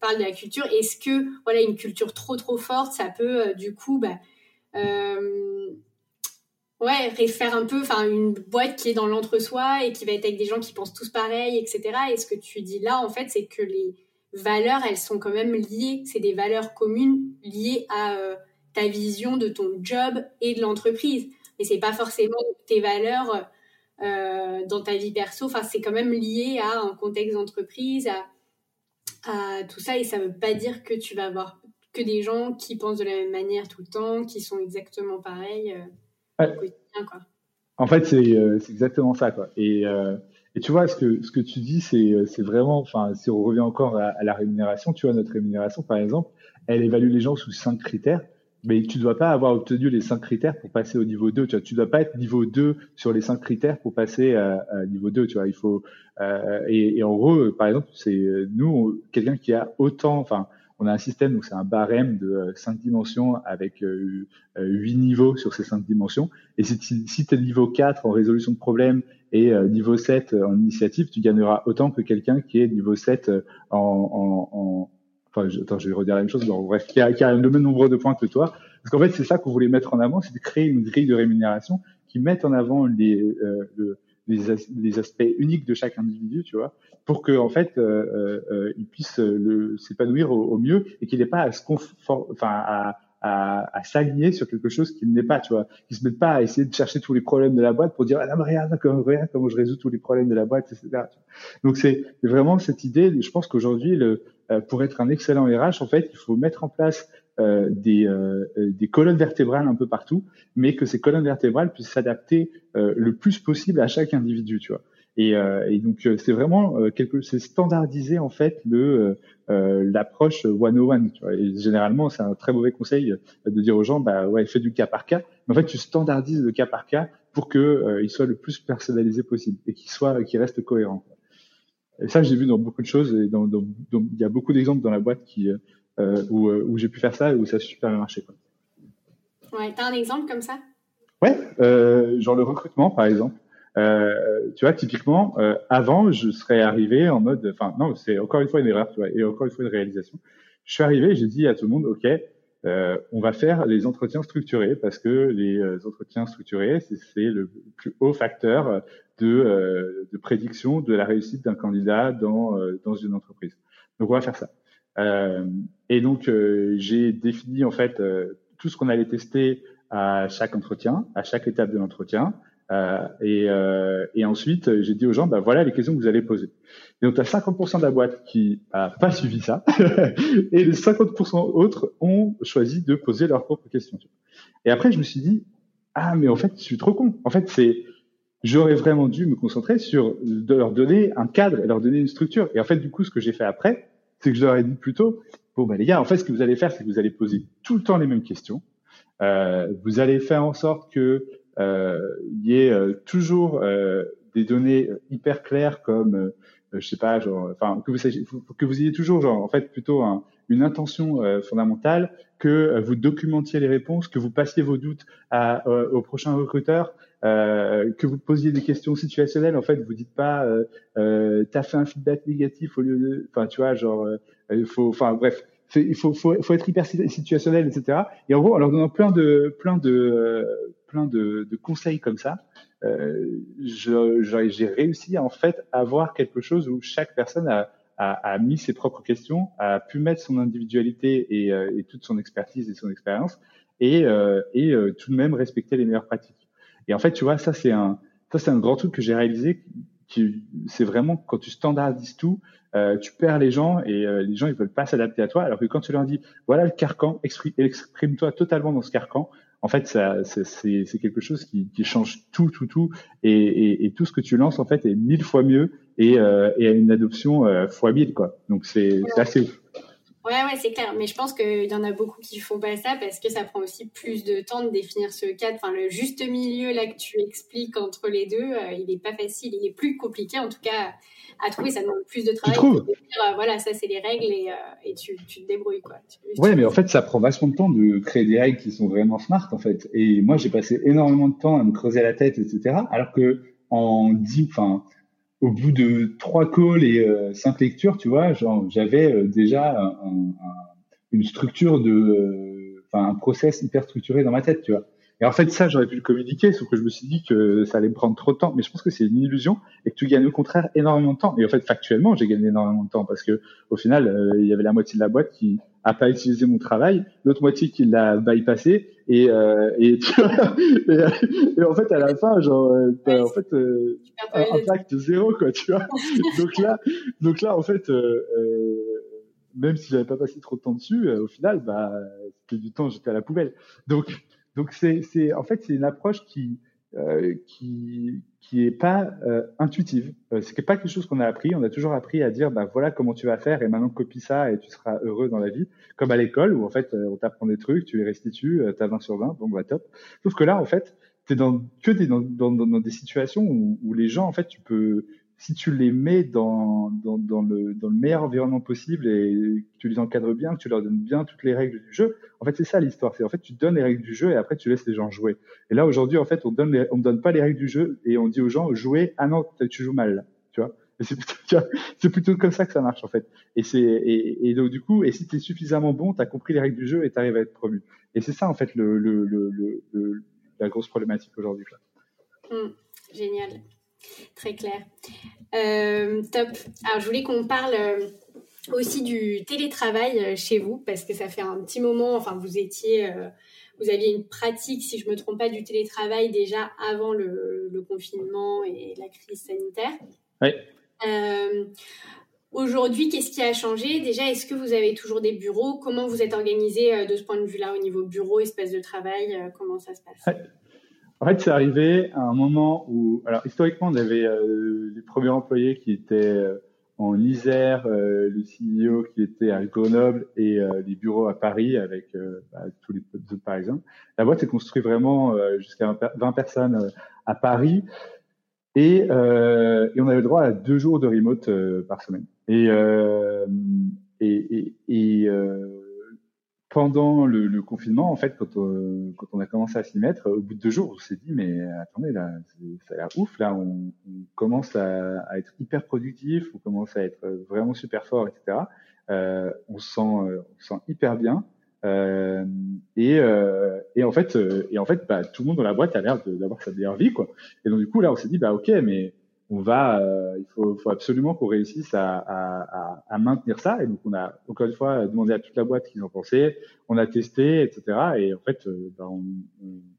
parle de la culture. Est-ce que, voilà, une culture trop, trop forte, ça peut, euh, du coup, bah, euh, ouais, faire un peu, enfin, une boîte qui est dans l'entre-soi et qui va être avec des gens qui pensent tous pareil, etc. Et ce que tu dis là, en fait, c'est que les, valeurs, elles sont quand même liées. C'est des valeurs communes liées à euh, ta vision de ton job et de l'entreprise. Et c'est pas forcément tes valeurs euh, dans ta vie perso. Enfin, c'est quand même lié à un contexte d'entreprise, à, à, tout ça. Et ça veut pas dire que tu vas avoir que des gens qui pensent de la même manière tout le temps, qui sont exactement pareils euh, au quotidien, quoi. En fait, c'est exactement ça, quoi. Et et tu vois, ce que, ce que tu dis, c'est, vraiment, enfin, si on revient encore à, la rémunération, tu vois, notre rémunération, par exemple, elle évalue les gens sous cinq critères, mais tu dois pas avoir obtenu les cinq critères pour passer au niveau 2. Tu vois, tu dois pas être niveau 2 sur les cinq critères pour passer à, niveau 2. Tu vois, il faut, euh, et, et, en gros, par exemple, c'est nous, quelqu'un qui a autant, enfin, on a un système où c'est un barème de euh, cinq dimensions avec euh, euh, huit niveaux sur ces cinq dimensions. Et si, si tu es niveau 4 en résolution de problèmes et niveau 7 en initiative, tu gagneras autant que quelqu'un qui est niveau 7 en, en, en enfin, je, attends, je vais redire la même chose, bref, qui a, qui a le même nombre de points que toi. Parce qu'en fait, c'est ça qu'on voulait mettre en avant, c'est de créer une grille de rémunération qui mette en avant les, le, les, les, aspects uniques de chaque individu, tu vois, pour que en fait euh, euh, euh il puisse le s'épanouir au, mieux et qu'il n'ait pas à se enfin à, à, à s'aligner sur quelque chose qu'il n'est pas, tu vois, qu'il se mette pas à essayer de chercher tous les problèmes de la boîte pour dire ah non mais regarde comment, comment je résous tous les problèmes de la boîte, etc. Donc c'est vraiment cette idée. Je pense qu'aujourd'hui, le, euh, pour être un excellent RH, en fait, il faut mettre en place euh, des, euh, des colonnes vertébrales un peu partout, mais que ces colonnes vertébrales puissent s'adapter euh, le plus possible à chaque individu, tu vois. Et, euh, et donc c'est vraiment quelque, c'est standardiser en fait le l'approche one on one. Tu vois. Et généralement, c'est un très mauvais conseil de dire aux gens, bah ouais, fais du cas par cas. Mais en fait, tu standardises le cas par cas pour que il soit le plus personnalisé possible et qu'il soit, qu'il reste cohérent. Et ça, j'ai vu dans beaucoup de choses. Et dans, dans, il y a beaucoup d'exemples dans la boîte qui euh, où, euh, où j'ai pu faire ça et où ça a super bien marché. Quoi. Ouais, t'as un exemple comme ça? Ouais, euh, genre le recrutement par exemple. Euh, tu vois, typiquement, euh, avant, je serais arrivé en mode, enfin non, c'est encore une fois une erreur, tu vois, et encore une fois une réalisation. Je suis arrivé, j'ai dit à tout le monde, ok, euh, on va faire les entretiens structurés parce que les entretiens structurés, c'est le plus haut facteur de, de prédiction de la réussite d'un candidat dans, dans une entreprise. Donc on va faire ça. Euh, et donc, euh, j'ai défini en fait euh, tout ce qu'on allait tester à chaque entretien, à chaque étape de l'entretien. Euh, et, euh, et, ensuite, j'ai dit aux gens, bah, voilà les questions que vous allez poser. Et donc, tu as 50% de la boîte qui a pas suivi ça, et les 50% autres ont choisi de poser leurs propres questions. Et après, je me suis dit, ah, mais en fait, je suis trop con. En fait, c'est j'aurais vraiment dû me concentrer sur de leur donner un cadre et leur donner une structure. Et en fait, du coup, ce que j'ai fait après, c'est que je leur ai dit plutôt, bon, bah, les gars, en fait, ce que vous allez faire, c'est que vous allez poser tout le temps les mêmes questions. Euh, vous allez faire en sorte que euh, il y ait euh, toujours euh, des données hyper claires comme je sais pas genre enfin que vous ayez toujours genre en fait plutôt un, une intention euh, fondamentale, que euh, vous documentiez les réponses, que vous passiez vos doutes à, euh, au prochain recruteur, que vous posiez des questions situationnelles. En fait, vous dites pas euh, t'as fait un feedback négatif au lieu de, enfin tu vois genre il faut, enfin bref, il faut, faut, faut être hyper situationnel, etc. Et en gros, en leur donnant plein de plein de plein de, de conseils comme ça, euh, j'ai réussi en fait à avoir quelque chose où chaque personne a a, a, mis ses propres questions, a pu mettre son individualité et, euh, et toute son expertise et son expérience, et, euh, et euh, tout de même respecter les meilleures pratiques. Et en fait, tu vois, ça c'est un, ça c'est un grand truc que j'ai réalisé. C'est vraiment quand tu standardises tout, euh, tu perds les gens et les gens ils veulent pas s'adapter à toi. Alors que quand tu leur dis voilà le carcan, exprime-toi totalement dans ce carcan, en fait, ça, c'est quelque chose qui, qui, change tout, tout, tout, et, et, tout ce que tu lances en fait est mille fois mieux et, euh, et a une adoption euh, fois mille quoi. Donc c'est assez ouf. Ouais, ouais, c'est clair. Mais je pense qu'il y en a beaucoup qui font pas ça parce que ça prend aussi plus de temps de définir ce cadre. Enfin, le juste milieu là que tu expliques entre les deux, euh, il est pas facile. Il est plus compliqué en tout cas à trouver. Ça demande plus de travail. Tu trouves dire, euh, voilà, ça c'est les règles et, euh, et tu, tu, te débrouilles quoi. Tu, ouais, mais en fait, ça prend vachement de temps de créer des règles qui sont vraiment smart en fait. Et moi, j'ai passé énormément de temps à me creuser la tête, etc. Alors que en 10, enfin au bout de trois calls et euh, cinq lectures, tu vois, j'avais euh, déjà un, un, une structure de, euh, enfin un process hyper structuré dans ma tête, tu vois. Et en fait, ça, j'aurais pu le communiquer, sauf que je me suis dit que ça allait me prendre trop de temps. Mais je pense que c'est une illusion et que tu gagnes au contraire énormément de temps. Et en fait, factuellement, j'ai gagné énormément de temps parce que au final, il y avait la moitié de la boîte qui a pas utilisé mon travail, l'autre moitié qui l'a bypassé. Et, euh, et, tu vois, et, en fait, à la fin, genre, euh, en fait, euh, impact zéro, quoi, tu vois. donc là, donc là, en fait, euh, même si j'avais pas passé trop de temps dessus, au final, bah, c'était du temps, j'étais à la poubelle. Donc, donc c'est, c'est, en fait, c'est une approche qui, euh, qui, qui est pas euh, intuitive. Euh, c'est pas quelque chose qu'on a appris. On a toujours appris à dire, bah voilà comment tu vas faire et maintenant copie ça et tu seras heureux dans la vie. Comme à l'école où en fait on t'apprend des trucs, tu les restitues, tu as 20 sur 20, donc bah top. Sauf que là en fait, t'es dans que dans, dans, dans, des situations où, où les gens en fait tu peux si tu les mets dans, le, meilleur environnement possible et que tu les encadres bien, que tu leur donnes bien toutes les règles du jeu, en fait, c'est ça l'histoire. C'est en fait, tu donnes les règles du jeu et après, tu laisses les gens jouer. Et là, aujourd'hui, en fait, on donne on donne pas les règles du jeu et on dit aux gens, jouez, ah non, tu joues mal, tu vois. C'est plutôt, comme ça que ça marche, en fait. Et et, donc, du coup, et si tu es suffisamment bon, tu as compris les règles du jeu et tu arrives à être promu. Et c'est ça, en fait, la grosse problématique aujourd'hui. Mmh, génial. Très clair. Euh, top. Alors, je voulais qu'on parle euh, aussi du télétravail euh, chez vous, parce que ça fait un petit moment, enfin, vous étiez, vous aviez une pratique, si je ne me trompe pas, du télétravail déjà avant le, le confinement et la crise sanitaire. Oui. Aujourd'hui, qu'est-ce qui a changé? Déjà, est-ce que vous avez toujours des bureaux? Comment vous êtes organisé de ce point de vue-là au niveau bureau, espace de travail Comment ça se passe? En fait, c'est arrivé à un moment où, alors historiquement, on avait euh, les premiers employés qui étaient euh, en Isère, euh, le CEO qui était à Grenoble et euh, les bureaux à Paris avec bah, tous les autres Parisiens. La boîte s'est construite vraiment jusqu'à 20 personnes à Paris et, et, on avait le droit à deux jours de remote par semaine. Et, et, et, et pendant le, le, confinement, en fait, quand, on, quand on a commencé à s'y mettre, au bout de deux jours, on s'est dit, mais attendez, là, ça a l'air ouf, là, on, on commence à, à, être hyper productif, on commence à être vraiment super fort, etc. Euh, on se sent, on se sent hyper bien. Euh, et, euh, et en fait, et en fait, bah, tout le monde dans la boîte a l'air d'avoir sa meilleure vie, quoi. Et donc du coup, là, on s'est dit, bah ok, mais on va, euh, il faut, faut, absolument qu'on réussisse à, à, à, maintenir ça. Et donc, on a encore une fois demandé à toute la boîte qu'ils en pensaient. On a testé, etc. Et en fait, euh, ben, on,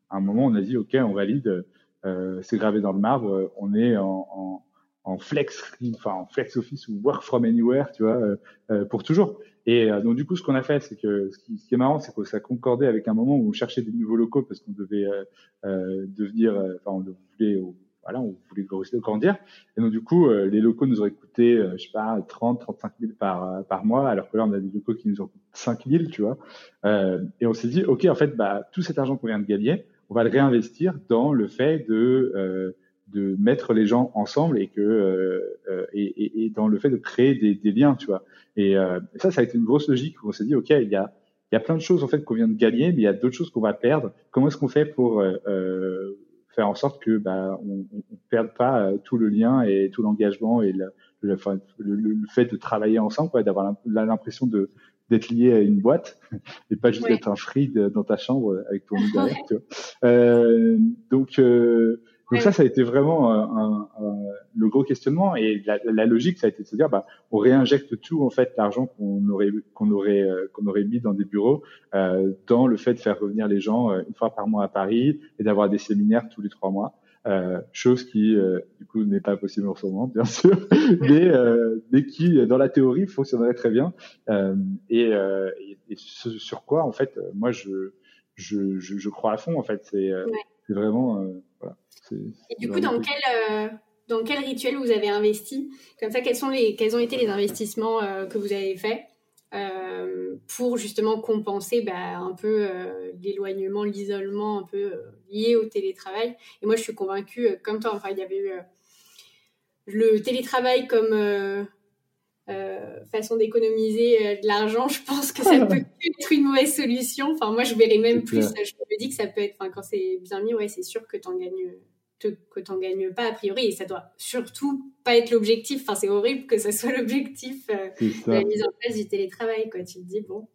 à un moment, on a dit, OK, on valide, euh, c'est gravé dans le marbre, on est en, en, en, flex, enfin, en flex office ou work from anywhere, tu vois, euh, pour toujours. Et donc, du coup, ce qu'on a fait, c'est que ce qui, ce qui est marrant, c'est que ça concordait avec un moment où on cherchait des nouveaux locaux parce qu'on devait devenir, enfin, on voulait voilà, on voulait grandir. Et donc, du coup, les locaux nous auraient coûté, je sais pas, 30, 35 000 par, par mois, alors que là, on a des locaux qui nous ont coûté 5 000, tu vois. et on s'est dit, OK, en fait, bah, tout cet argent qu'on vient de gagner, on va le réinvestir dans le fait de de mettre les gens ensemble et que euh, euh, et, et, dans le fait de créer des, des liens, tu vois. Et, euh, ça, ça a été une grosse logique où on s'est dit, ok, il y a il y a plein de choses en fait qu'on vient de gagner, mais il y a d'autres choses qu'on va perdre. Comment est-ce qu'on fait pour euh, faire en sorte que bah, on, on perde pas tout le lien et tout l'engagement et le, le, le, fait de travailler ensemble, quoi, d'avoir l'impression de d'être lié à une boîte et pas juste d'être un free dans ta chambre avec ton derrière. tu vois. Euh, donc euh, donc ça, ça a été vraiment euh, un, un, le gros questionnement. Et la, la, logique, ça a été de se dire, bah, on réinjecte tout en fait l'argent qu'on aurait qu'on aurait euh, qu'on aurait mis dans des bureaux euh, dans le fait de faire revenir les gens euh, une fois par mois à Paris et d'avoir des séminaires tous les trois mois. Euh, chose qui du coup n'est pas possible en ce moment bien sûr. Mais mais qui dans la théorie fonctionnerait très bien. Et, et, et, sur quoi en fait moi je je, je, je crois à fond en fait. C'est c'est vraiment voilà. Et du coup, dans quel, euh, dans quel rituel vous avez investi? Comme ça, quels, sont les, quels ont été les investissements euh, que vous avez faits euh, pour justement compenser bah, un peu l'éloignement, l'isolement un peu lié au télétravail? Et moi, je suis convaincue, comme toi, enfin, il y avait eu le télétravail comme façon d'économiser de l'argent, je pense que ça peut être une mauvaise solution. Enfin, moi, je verrais même plus. Je me dis que ça peut être, enfin, quand c'est bien mis, ouais, c'est sûr que tu en gagnes que tu n'en gagnes pas a priori. Et ça doit surtout pas être l'objectif. Enfin, c'est horrible que ça soit l'objectif euh, de la mise en place du télétravail. Quoi. Tu te dis, bon.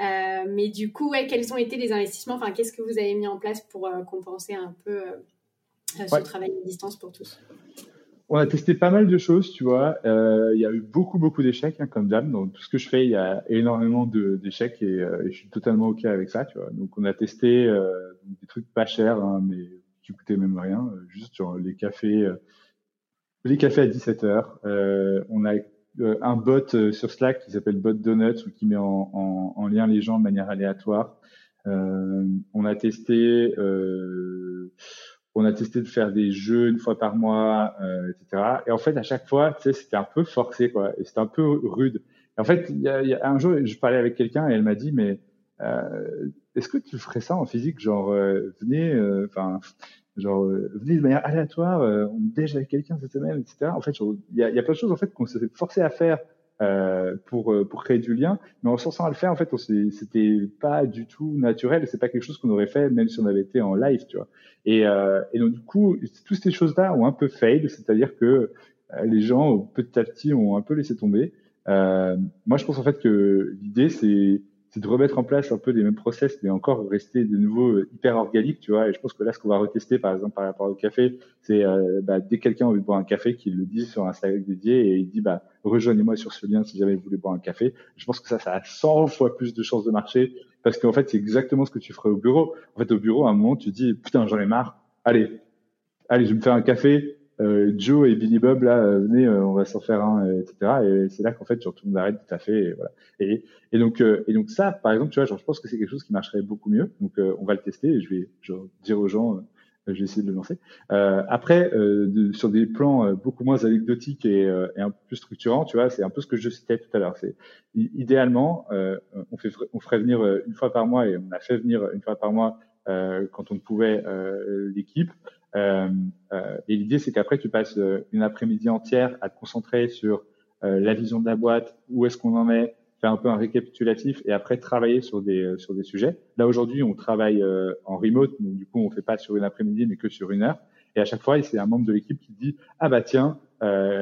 Euh, mais du coup, ouais, quels ont été les investissements? Enfin, qu'est-ce que vous avez mis en place pour euh, compenser un peu ce travail à distance pour tous? On a testé pas mal de choses, tu vois. Il y a eu beaucoup, beaucoup d'échecs, hein, comme d'hab. Dans tout ce que je fais, il y a énormément d'échecs et, et, je suis totalement OK avec ça, tu vois. Donc, on a testé des trucs pas chers, hein, mais qui coûtait même rien, euh, juste sur les cafés, euh, les cafés à 17 heures. Euh, on a un bot sur Slack qui s'appelle Bot Donuts ou qui met en, en, en, lien les gens de manière aléatoire. Euh, on a testé, euh, on a testé de faire des jeux une fois par mois, euh, etc. Et en fait, à chaque fois, tu sais, c'était un peu forcé, quoi. Et c'était un peu rude. En fait, il y a, y a, un jour, je parlais avec quelqu'un et elle m'a dit, mais est-ce que tu ferais ça en physique, genre venez, enfin genre euh, venez de manière aléatoire, euh, on déj avec quelqu'un cette semaine, etc. En fait, il y a, y a, plein de choses en fait qu'on s'est forcé à faire euh, pour euh, pour créer du lien, mais en se à le faire, en fait, c'était pas du tout naturel. C'est pas quelque chose qu'on aurait fait même si on avait été en live, tu vois. Et, euh, et donc du coup, toutes ces choses-là ont un peu fail, c'est-à-dire que les gens petit à petit ont un peu laissé tomber. moi, je pense en fait que l'idée c'est c'est de remettre en place un peu les mêmes process, mais encore rester de nouveau euh, hyper organique, tu vois. Et je pense que là, ce qu'on va retester, par exemple, par rapport au café, c'est euh, bah, dès que quelqu'un veut boire un café, qu'il le dit sur un Slack dédié et il dit, bah, rejoignez-moi sur ce lien si jamais vous voulez boire un café. Je pense que ça, ça a 100 fois plus de chances de marcher parce qu'en fait, c'est exactement ce que tu ferais au bureau. En fait, au bureau, à un moment, tu dis, putain, j'en ai marre. Allez, allez, je vais me faire un café euh, Joe et Billy Bob là euh, venez euh, on va s'en faire un etc et c'est là qu'en fait tu retournes l'arrêt tout à fait et voilà. Et, donc et donc ça par exemple tu vois genre, je pense que c'est quelque chose qui marcherait beaucoup mieux. Donc on va le tester et je vais genre, dire aux gens je vais essayer de le lancer. Après sur des plans beaucoup moins anecdotiques et, et, un peu plus structurants tu vois c'est un peu ce que je citais tout à l'heure. C'est idéalement on fait on ferait venir une fois par mois et on a fait venir une fois par mois quand on pouvait l'équipe euh, euh, et l'idée, c'est qu'après, tu passes euh, une après-midi entière à te concentrer sur la vision de la boîte, où est-ce qu'on en est, faire un peu un récapitulatif et après travailler sur des sur des sujets. Là aujourd'hui, on travaille en remote, donc du coup, on fait pas sur une après-midi mais que sur une heure. Et à chaque fois, c'est un membre de l'équipe qui dit ah bah tiens,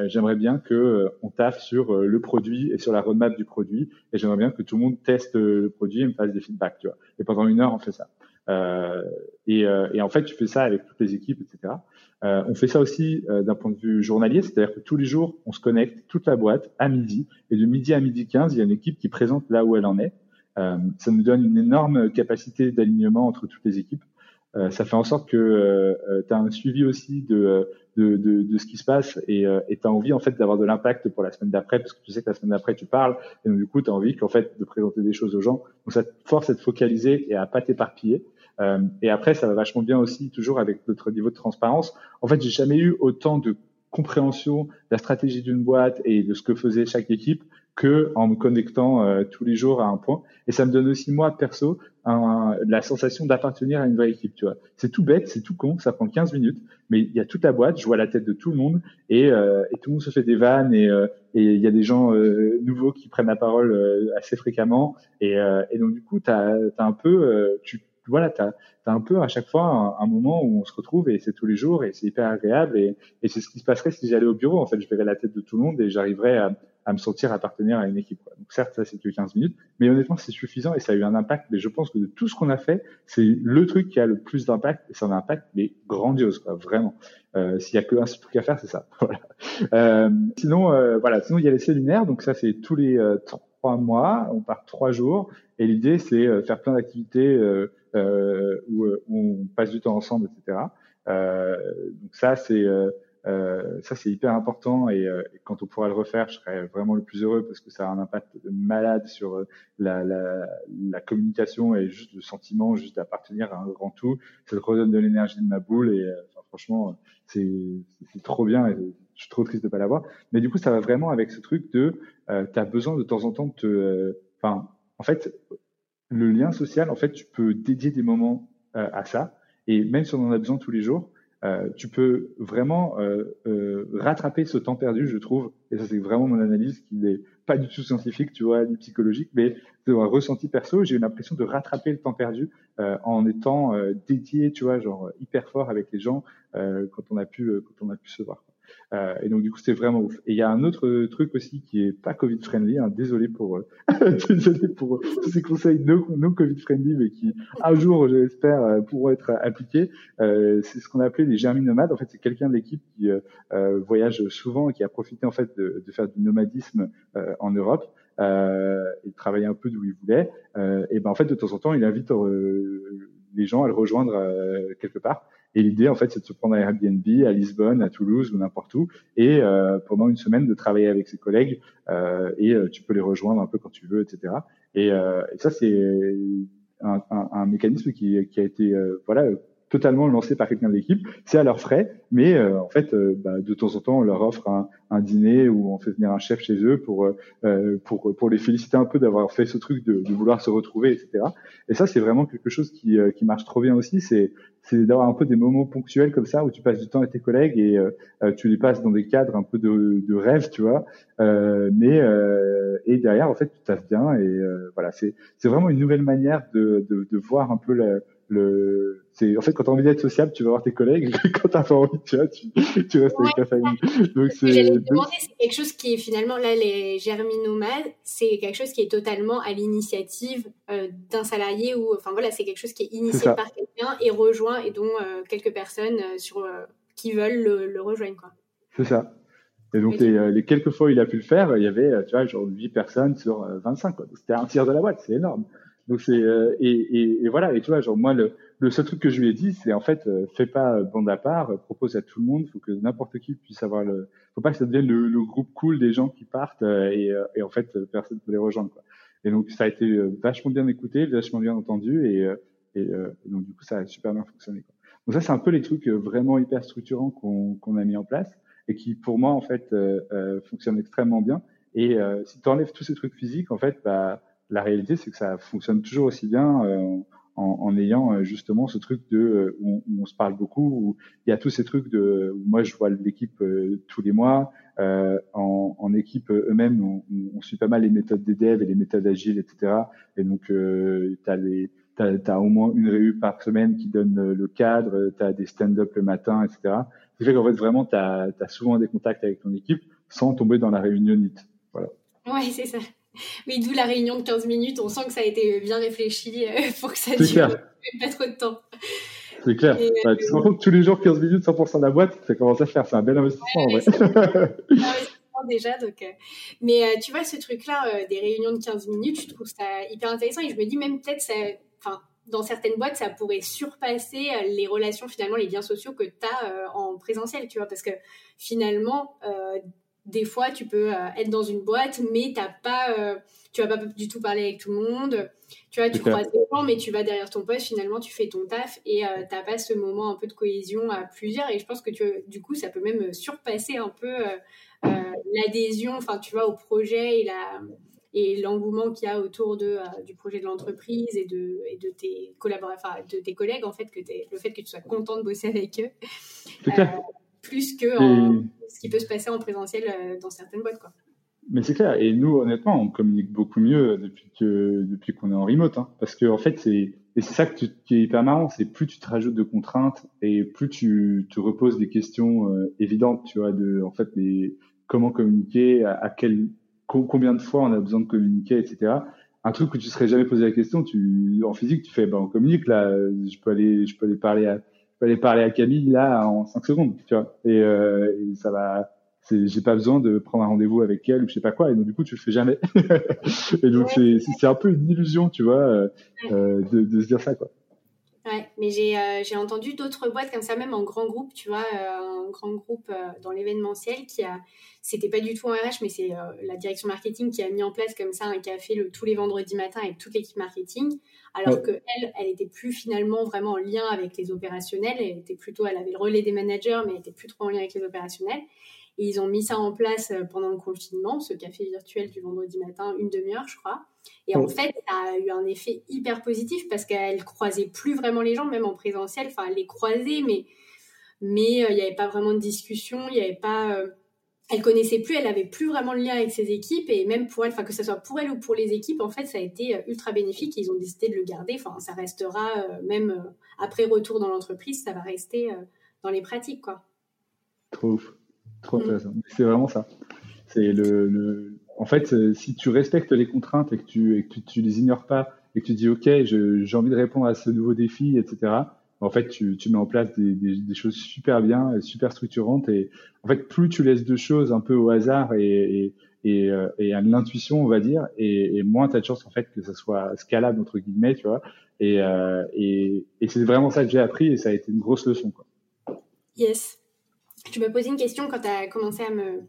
j'aimerais bien que on taffe sur le produit et sur la roadmap du produit et j'aimerais bien que tout le monde teste le produit et me fasse des feedbacks, tu vois. Et pendant une heure, on fait ça. Euh, et, euh, et, en fait, tu fais ça avec toutes les équipes, etc. Euh, on fait ça aussi d'un point de vue journalier, c'est-à-dire que tous les jours, on se connecte, toute la boîte, à midi. Et de midi à midi 15, il y a une équipe qui présente là où elle en est. Euh, ça nous donne une énorme capacité d'alignement entre toutes les équipes. Euh, ça fait en sorte que euh, tu as un suivi aussi de, de, de, de, ce qui se passe et tu as envie en fait d'avoir de l'impact pour la semaine d'après parce que tu sais que la semaine d'après tu parles et donc du coup tu as envie qu'en fait de présenter des choses aux gens. Donc ça te force à te focaliser et à pas t'éparpiller. Et après, ça va vachement bien aussi, toujours avec notre niveau de transparence. En fait, j'ai jamais eu autant de compréhension de la stratégie d'une boîte et de ce que faisait chaque équipe que en me connectant euh, tous les jours à un point. Et ça me donne aussi moi perso un, la sensation d'appartenir à une vraie équipe. Tu vois, c'est tout bête, c'est tout con, ça prend 15 minutes, mais il y a toute la boîte, je vois la tête de tout le monde et, euh, et tout le monde se fait des vannes et euh, et il y a des gens euh, nouveaux qui prennent la parole assez fréquemment et, et donc du coup t'as as un peu tu voilà, tu as, un peu à chaque fois un, moment où on se retrouve et c'est tous les jours et c'est hyper agréable et, et c'est ce qui se passerait si j'allais au bureau. En fait, je verrais la tête de tout le monde et j'arriverais à, à, me sentir appartenir à une équipe. Quoi. Donc certes, ça c'est que 15 minutes, mais honnêtement, c'est suffisant et ça a eu un impact. Mais je pense que de tout ce qu'on a fait, c'est le truc qui a le plus d'impact et a un impact mais grandiose, quoi, vraiment. Euh, S'il y a que un seul truc à faire, c'est ça. Voilà. Euh, sinon, euh, voilà. Sinon, il y a les séminaires. Donc ça, c'est tous les euh, trois mois. On part trois jours et l'idée, c'est euh, faire plein d'activités euh, où, euh, où, on passe du temps ensemble, etc. Euh, donc ça, c'est euh, ça, c'est hyper important et, euh, et, quand on pourra le refaire, je serai vraiment le plus heureux parce que ça a un impact malade sur la, la, la communication et juste le sentiment juste d'appartenir à un grand tout. Ça redonne de l'énergie de ma boule et enfin, franchement, c'est trop bien et je suis trop triste de pas l'avoir. Mais du coup, ça va vraiment avec ce truc de, euh, tu as besoin de temps en temps de te, enfin, en fait, le lien social, en fait, tu peux dédier des moments euh, à ça. Et même si on en a besoin tous les jours, euh, tu peux vraiment euh, euh, rattraper ce temps perdu, je trouve. Et ça, c'est vraiment mon analyse qui n'est pas du tout scientifique, tu vois, ni psychologique, mais de un ressenti perso. J'ai eu l'impression de rattraper le temps perdu en étant dédié, tu vois, genre hyper fort avec les gens quand on a pu quand on a pu se voir. Euh, et donc du coup c'est vraiment ouf. Et il y a un autre truc aussi qui est pas Covid friendly. Hein, désolé pour euh, désolé pour tous ces conseils non, non Covid friendly, mais qui un jour j'espère euh, pourront être appliqués. Euh, c'est ce qu'on appelait les germinomades. En fait c'est quelqu'un de l'équipe qui euh, voyage souvent et qui a profité en fait de, de faire du nomadisme en Europe. Euh, et de travailler un peu d'où il voulait. Euh, et ben en fait de temps en temps il invite les gens à le rejoindre quelque part. Et l'idée, en fait, c'est de se prendre à Airbnb à Lisbonne, à Toulouse ou n'importe où, et euh, pendant une semaine de travailler avec ses collègues. Euh, et euh, tu peux les rejoindre un peu quand tu veux, etc. Et, euh, et ça, c'est un, un, un, mécanisme qui, qui a été, euh, voilà, totalement lancé par quelqu'un de l'équipe. C'est à leurs frais, mais euh, en fait, euh, bah, de temps en temps, on leur offre un, un, dîner ou on fait venir un chef chez eux pour euh, pour pour les féliciter un peu d'avoir fait ce truc de, de, vouloir se retrouver, etc. Et ça, c'est vraiment quelque chose qui qui marche trop bien aussi. C'est c'est d'avoir un peu des moments ponctuels comme ça où tu passes du temps avec tes collègues et tu les passes dans des cadres un peu de, de rêve, tu vois. mais et derrière, en fait, tu taffes bien et voilà, c'est c'est vraiment une nouvelle manière de de, de voir un peu la le c'est en fait quand tu as envie d'être sociable tu vas voir tes collègues. Quand t'as pas envie tu vois tu, tu restes avec ta famille. donc c'est c'est quelque chose qui est finalement là les germinomades c'est quelque chose qui est totalement à l'initiative euh, d'un salarié ou enfin voilà c'est quelque chose qui est initié par quelqu'un et rejoint et dont euh, quelques personnes euh, sur qui veulent le, le rejoindre quoi. C'est ça. Et donc, les, les, quelques fois où il a pu le faire, il y avait, tu vois, genre 8 personnes sur 25, quoi. C'était un tiers de la boîte, c'est énorme. Donc c'est euh, et, et, et, voilà. Et tu vois genre moi le, le seul truc que je lui ai dit c'est en fait euh, fais pas bande à part euh, propose à tout le monde. Faut que n'importe qui puisse avoir le faut pas que ça devienne le, le groupe cool des gens qui partent et, et en fait personne peut les rejoindre quoi. Et donc ça a été vachement bien écouté vachement bien entendu et, et, donc du coup ça a super bien fonctionné quoi. donc ça c'est un peu les trucs vraiment hyper structurants qu'on qu'on a mis en place et qui pour moi en fait fonctionnent extrêmement bien. Et si tu enlèves tous ces trucs physiques en fait bah la réalité, c'est que ça fonctionne toujours aussi bien euh, en, en, ayant euh, justement ce truc de euh, où on, on, se parle beaucoup, où il y a tous ces trucs de où moi je vois l'équipe tous les mois. en, en, équipe eux-mêmes, on, on, suit pas mal les méthodes des devs et les méthodes agiles, etc. Et donc, euh, tu as les T'as as au moins une réu par semaine qui donne le cadre, tu as des stand-up le matin, etc. Ce qui fait qu'en fait, vraiment, tu as, as, souvent des contacts avec ton équipe sans tomber dans la réunionnite. Voilà. Ouais, c'est ça. Oui, d'où la réunion de 15 minutes. On sent que ça a été bien réfléchi euh, pour que ça dure pas trop de temps. C'est clair. Et, bah, tu te rends compte que tous les jours, 15 minutes, 100% de la boîte, ça commence à faire. C'est un bel investissement, ouais, en vrai. déjà donc euh... mais euh, tu vois ce truc là euh, des réunions de 15 minutes je trouve ça hyper intéressant et je me dis même peut-être ça enfin dans certaines boîtes ça pourrait surpasser les relations finalement les liens sociaux que tu as en présentiel tu vois parce que finalement des fois, tu peux être dans une boîte, mais t'as pas, tu vas pas du tout parler avec tout le monde. Tu vois, tu croises des gens, mais tu vas derrière ton poste, finalement, tu fais ton taf et tu t'as pas ce moment un peu de cohésion à plusieurs. Et je pense que tu, du coup, ça peut même surpasser un peu l'adhésion, enfin, tu vois, au projet et la et l'engouement qu'il y a autour de, euh, du projet de l'entreprise et de, et de tes collaborateurs, enfin, de tes collègues, en fait, que le fait que tu sois content de bosser avec eux, euh, plus que ce qui peut se passer en présentiel euh, dans certaines boîtes, quoi. Mais c'est clair. Et nous, honnêtement, on communique beaucoup mieux depuis que depuis qu'on est en remote, hein, parce que en fait, c'est et c'est ça que qui est hyper marrant, c'est plus tu te rajoutes de contraintes et plus tu te reposes des questions évidentes, tu vois, de en fait, les, comment communiquer, à, à quel combien de fois on a besoin de communiquer, etc. Un truc que tu serais jamais posé la question, tu, en physique, tu fais, bah, on communique là, je peux aller, je peux aller parler à, peux aller parler à Camille là en 5 secondes, tu vois. Et, euh, et ça va, j'ai pas besoin de prendre un rendez-vous avec elle ou je sais pas quoi. Et donc du coup, tu le fais jamais. et donc c'est un peu une illusion, tu vois, euh, de, de se dire ça, quoi. Ouais, mais j'ai euh, entendu d'autres boîtes comme ça, même en grand groupe, tu vois, euh, un grand groupe euh, dans l'événementiel qui a, c'était pas du tout en RH, mais c'est la direction marketing qui a mis en place comme ça un café le, tous les vendredis matins avec toute l'équipe marketing, alors que elle, elle était plus finalement vraiment en lien avec les opérationnels, elle était plutôt, elle avait le relais des managers, mais elle était plus trop en lien avec les opérationnels. Et ils ont mis ça en place pendant le confinement, ce café virtuel du vendredi matin, une demi-heure, je crois. Et en fait, ça a eu un effet hyper positif parce qu'elle croisait plus vraiment les gens, même en présentiel. Enfin, elle les croisait, mais mais euh, il n'y avait pas vraiment de discussion. Il n'y avait pas. Euh, elle connaissait plus, elle avait plus vraiment le lien avec ses équipes et même pour elle, enfin que ce soit pour elle ou pour les équipes, en fait, ça a été euh, ultra bénéfique. ils ont décidé de le garder. Enfin, ça restera même après retour dans l'entreprise, ça va rester dans les pratiques, quoi. Trop ouf, trop mm. C'est vraiment ça. C'est le en fait, euh, si tu respectes les contraintes et que tu, et que tu, les ignores pas et que tu dis OK, j'ai envie de répondre à ce nouveau défi, etc. En fait, tu, mets en place des, choses super bien, super structurantes. Et en fait, plus tu laisses de choses un peu au hasard et, et, euh, à l'intuition, on va dire, et, moins tu as de chance en fait que ça soit scalable entre guillemets, tu vois. Et, euh, et, et c'est vraiment ça que j'ai appris et ça a été une grosse leçon. Quoi. Yes. Tu me posais une question quand tu as commencé à me,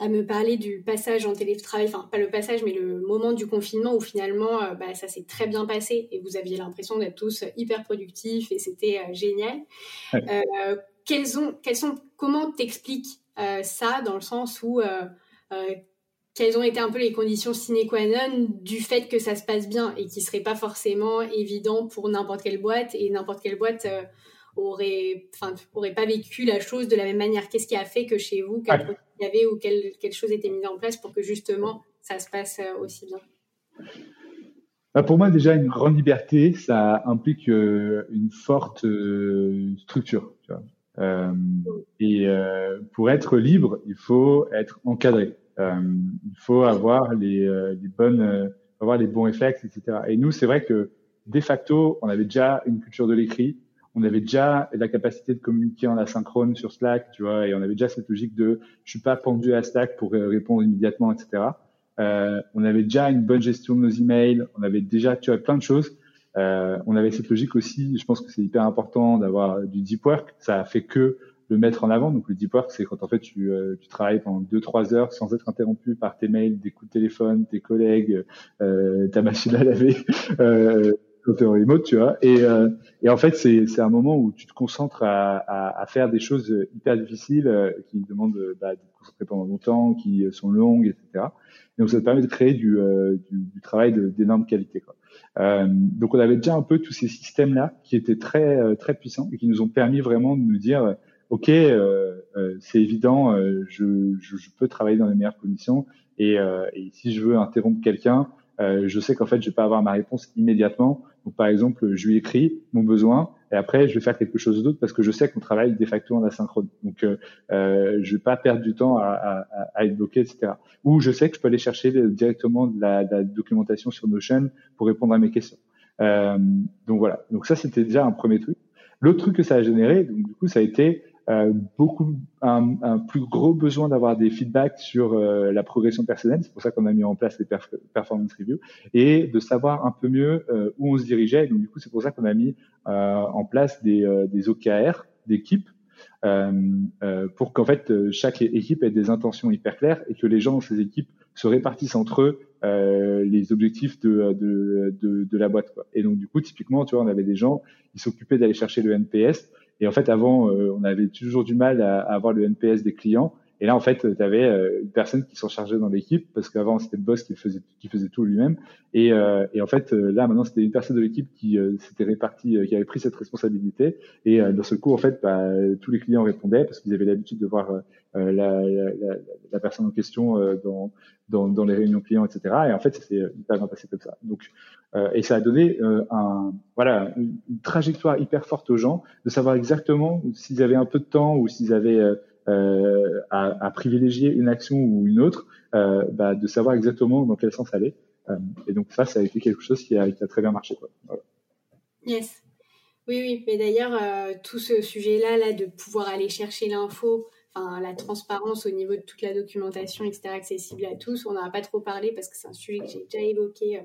à me parler du passage en télétravail, enfin pas le passage, mais le moment du confinement où finalement euh, bah, ça s'est très bien passé et vous aviez l'impression d'être tous hyper productifs et c'était euh, génial. Euh, ont, quels sont, comment t'expliques ça dans le sens où quelles ont été un peu les conditions sine qua non du fait que ça se passe bien et qui serait pas forcément évident pour n'importe quelle boîte et n'importe quelle boîte aurait, enfin, aurait pas vécu la chose de la même manière. Qu'est-ce qui a fait que chez vous, quelle y avait ou quelle, quelle chose était mise en place pour que justement ça se passe euh, aussi bien? Bah, pour moi, déjà, une grande liberté, ça implique euh, une forte euh, structure. Tu vois. Euh, et pour être libre, il faut être encadré. il faut avoir les, les bonnes, avoir les bons réflexes, etc. Et nous, c'est vrai que de facto, on avait déjà une culture de l'écrit on avait déjà la capacité de communiquer en asynchrone sur Slack, tu vois, et on avait déjà cette logique de je suis pas pendu à Slack pour répondre immédiatement, etc. Euh, on avait déjà une bonne gestion de nos emails, on avait déjà, tu vois, plein de choses. Euh, on avait cette logique aussi, je pense que c'est hyper important d'avoir du deep work. Ça fait que le mettre en avant. Donc le deep work, c'est quand en fait tu, euh, tu travailles pendant deux trois heures sans être interrompu par tes mails, des coups de téléphone, tes collègues, euh, ta machine à laver. Euh, tu vois. Et, euh, et en fait, c'est, c'est un moment où tu te concentres à, à, à faire des choses hyper difficiles euh, qui demandent bah, de te concentrer pendant longtemps, qui sont longues, etc. Et donc, ça te permet de créer du, euh, du, du travail d'énorme qualité. Quoi. Euh, donc, on avait déjà un peu tous ces systèmes-là qui étaient très, très puissants et qui nous ont permis vraiment de nous dire, OK, c'est évident, je, je, je, peux travailler dans les meilleures conditions. Et, et si je veux interrompre quelqu'un, je sais qu'en fait, je vais pas avoir ma réponse immédiatement. Donc, par exemple, je lui écris mon besoin et après, je vais faire quelque chose d'autre parce que je sais qu'on travaille de facto en asynchrone. Donc, euh, euh, je vais pas perdre du temps à, à, à, être bloqué, etc. Ou je sais que je peux aller chercher directement de la, de la documentation sur Notion pour répondre à mes questions. Euh, donc voilà. Donc ça, c'était déjà un premier truc. L'autre truc que ça a généré, donc du coup, ça a été euh, beaucoup un, un, plus gros besoin d'avoir des feedbacks sur euh, la progression personnelle. C'est pour ça qu'on a mis en place les performance reviews et de savoir un peu mieux euh, où on se dirigeait. Donc du coup, c'est pour ça qu'on a mis en place des, des OKR d'équipe pour qu'en fait chaque équipe ait des intentions hyper claires et que les gens dans ces équipes se répartissent entre eux les objectifs de, de, de, de, la boîte. Quoi. Et donc du coup, typiquement, tu vois, on avait des gens qui s'occupaient d'aller chercher le NPS. Et en fait, avant, on avait toujours du mal à, à avoir le NPS des clients. Et là, en fait, tu avais euh, une personne qui s'en chargeait dans l'équipe, parce qu'avant, c'était le boss qui faisait, qui faisait tout lui-même. Et, euh, et, en fait, euh, là, maintenant, c'était une personne de l'équipe qui s'était répartie, qui avait pris cette responsabilité. Et dans ce coup, en fait, bah, tous les clients répondaient, parce qu'ils avaient l'habitude de voir la, la, la, la, personne en question dans, dans, dans, les réunions clients, etc. Et en fait, ça s'est hyper bien passé comme ça. Donc, et ça a donné un, voilà, une, trajectoire hyper forte aux gens, de savoir exactement s'ils avaient un peu de temps ou s'ils avaient euh, à, privilégier une action ou une autre, euh, bah, de savoir exactement dans quel sens aller. Euh, et donc ça, ça a été quelque chose qui a, très bien marché. Yes. Oui, oui. Mais d'ailleurs, tout ce sujet-là, là, de pouvoir aller chercher l'info, la transparence au niveau de toute la documentation, etc., accessible à tous, on n'en a pas trop parlé parce que c'est un sujet que j'ai déjà évoqué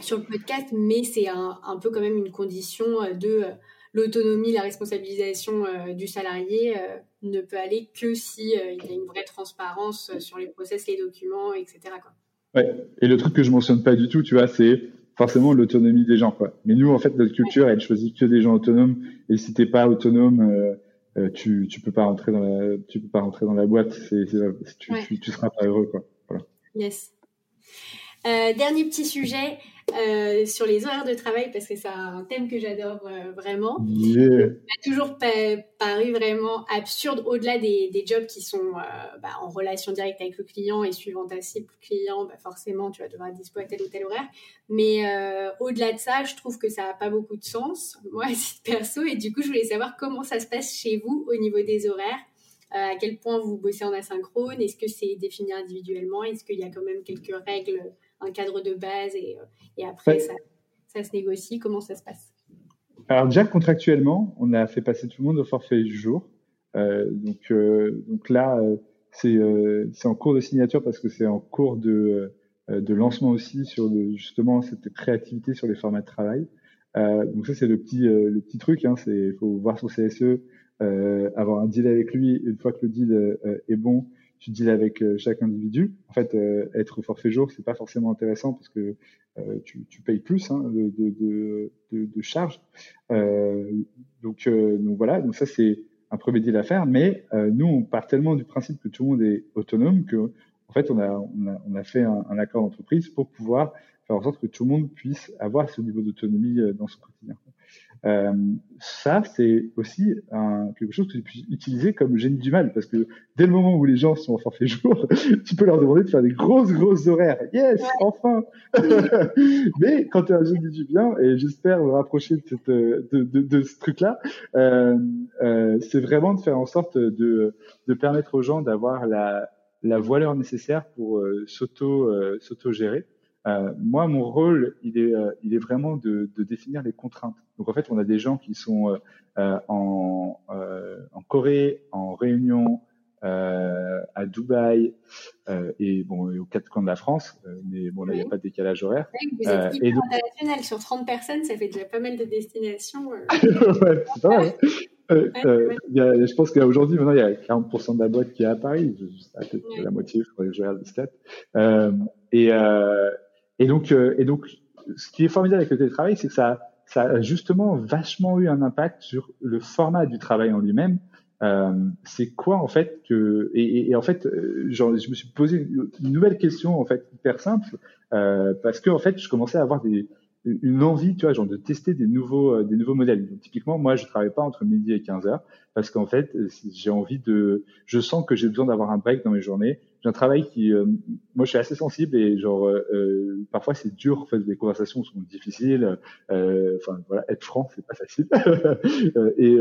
sur le podcast, mais c'est un, peu quand même une condition de l'autonomie, la responsabilisation du salarié ne peut aller que si euh, il y a une vraie transparence sur les process, les documents, etc. Quoi. Ouais. Et le truc que je mentionne pas du tout, tu vois, c'est forcément l'autonomie des gens, quoi. Mais nous, en fait, notre culture, elle choisit que des gens autonomes. Et si t'es pas autonome, tu tu peux pas rentrer dans la tu peux pas rentrer dans la boîte. C'est, tu, tu, tu, seras pas heureux, quoi. Voilà. Yes. dernier petit sujet. Euh, sur les horaires de travail parce que c'est un thème que j'adore euh, vraiment. Yeah. m'a toujours paru vraiment absurde au-delà des, des, jobs qui sont euh, bah, en relation directe avec le client et suivant ta cible client, bah, forcément tu vas devoir être dispo à tel ou tel horaire. Mais au-delà de ça, je trouve que ça n'a pas beaucoup de sens, moi, perso. Et du coup, je voulais savoir comment ça se passe chez vous au niveau des horaires. à quel point vous bossez en asynchrone? Est-ce que c'est défini individuellement? Est-ce qu'il y a quand même quelques règles un cadre de base et, euh, et après, ça, ça, se négocie Comment ça se passe? Alors déjà, contractuellement, on a fait passer tout le monde au forfait du jour. Euh, donc, euh, donc là, c'est en cours de signature parce que c'est en cours de, de lancement aussi sur justement cette créativité sur les formats de travail. donc ça, c'est le petit, le petit truc. Hein, il faut voir son CSE, avoir un deal avec lui. Une fois que le deal est bon, tu deals avec euh, chaque individu. En fait, euh, être forfait jour, c'est pas forcément intéressant parce que euh, tu, tu, payes plus hein, de, de, de, de, charges. donc, donc voilà, donc ça c'est un premier deal à faire. Mais nous, on part tellement du principe que tout le monde est autonome que en fait, on a, on a, on a fait un, un accord d'entreprise pour pouvoir faire en sorte que tout le monde puisse avoir ce niveau d'autonomie dans son quotidien. Euh, ça, c'est aussi un, quelque chose que tu peux utiliser comme génie du mal, parce que dès le moment où les gens sont en forfait jour, tu peux leur demander de faire des grosses, grosses horaires. Yes, enfin Mais quand tu es un génie du bien, et j'espère me rapprocher de, cette, de, de, de ce truc-là, euh, euh, c'est vraiment de faire en sorte de, de permettre aux gens d'avoir la, la voileur nécessaire pour euh, euh, s'auto-gérer. Euh, moi, mon rôle, il est, euh, il est vraiment de, de, définir les contraintes. Donc, en fait, on a des gens qui sont euh, en, en, Corée, en Réunion, à Dubaï et bon, aux quatre coins de la France. mais bon, là, il n'y a pas de décalage horaire. vous êtes et donc... international sur 30 personnes, ça fait déjà pas mal de destinations. ouais, c'est pas mal. Euh, euh, y a, je pense qu'aujourd'hui, maintenant, il y a 40% de la boîte qui est à Paris. Peut-être la moitié, je crois que je regarde les stats. Euh, et, et donc, euh, et donc, ce qui est formidable avec le télétravail, c'est que ça, ça a justement vachement eu un impact sur le format du travail en lui-même. Euh, c'est quoi en fait que et, et en fait euh, genre, je me suis posé une nouvelle question en fait hyper simple euh, parce que en fait je commençais à avoir des une envie tu vois genre de tester des nouveaux euh, des nouveaux modèles donc, typiquement moi je travaille pas entre midi et 15 heures parce qu'en fait j'ai envie de je sens que j'ai besoin d'avoir un break dans mes journées un travail qui, euh, moi, je suis assez sensible et genre euh, euh parfois c'est dur. En fait, les conversations sont difficiles. Euh, enfin voilà, être franc, c'est pas facile. et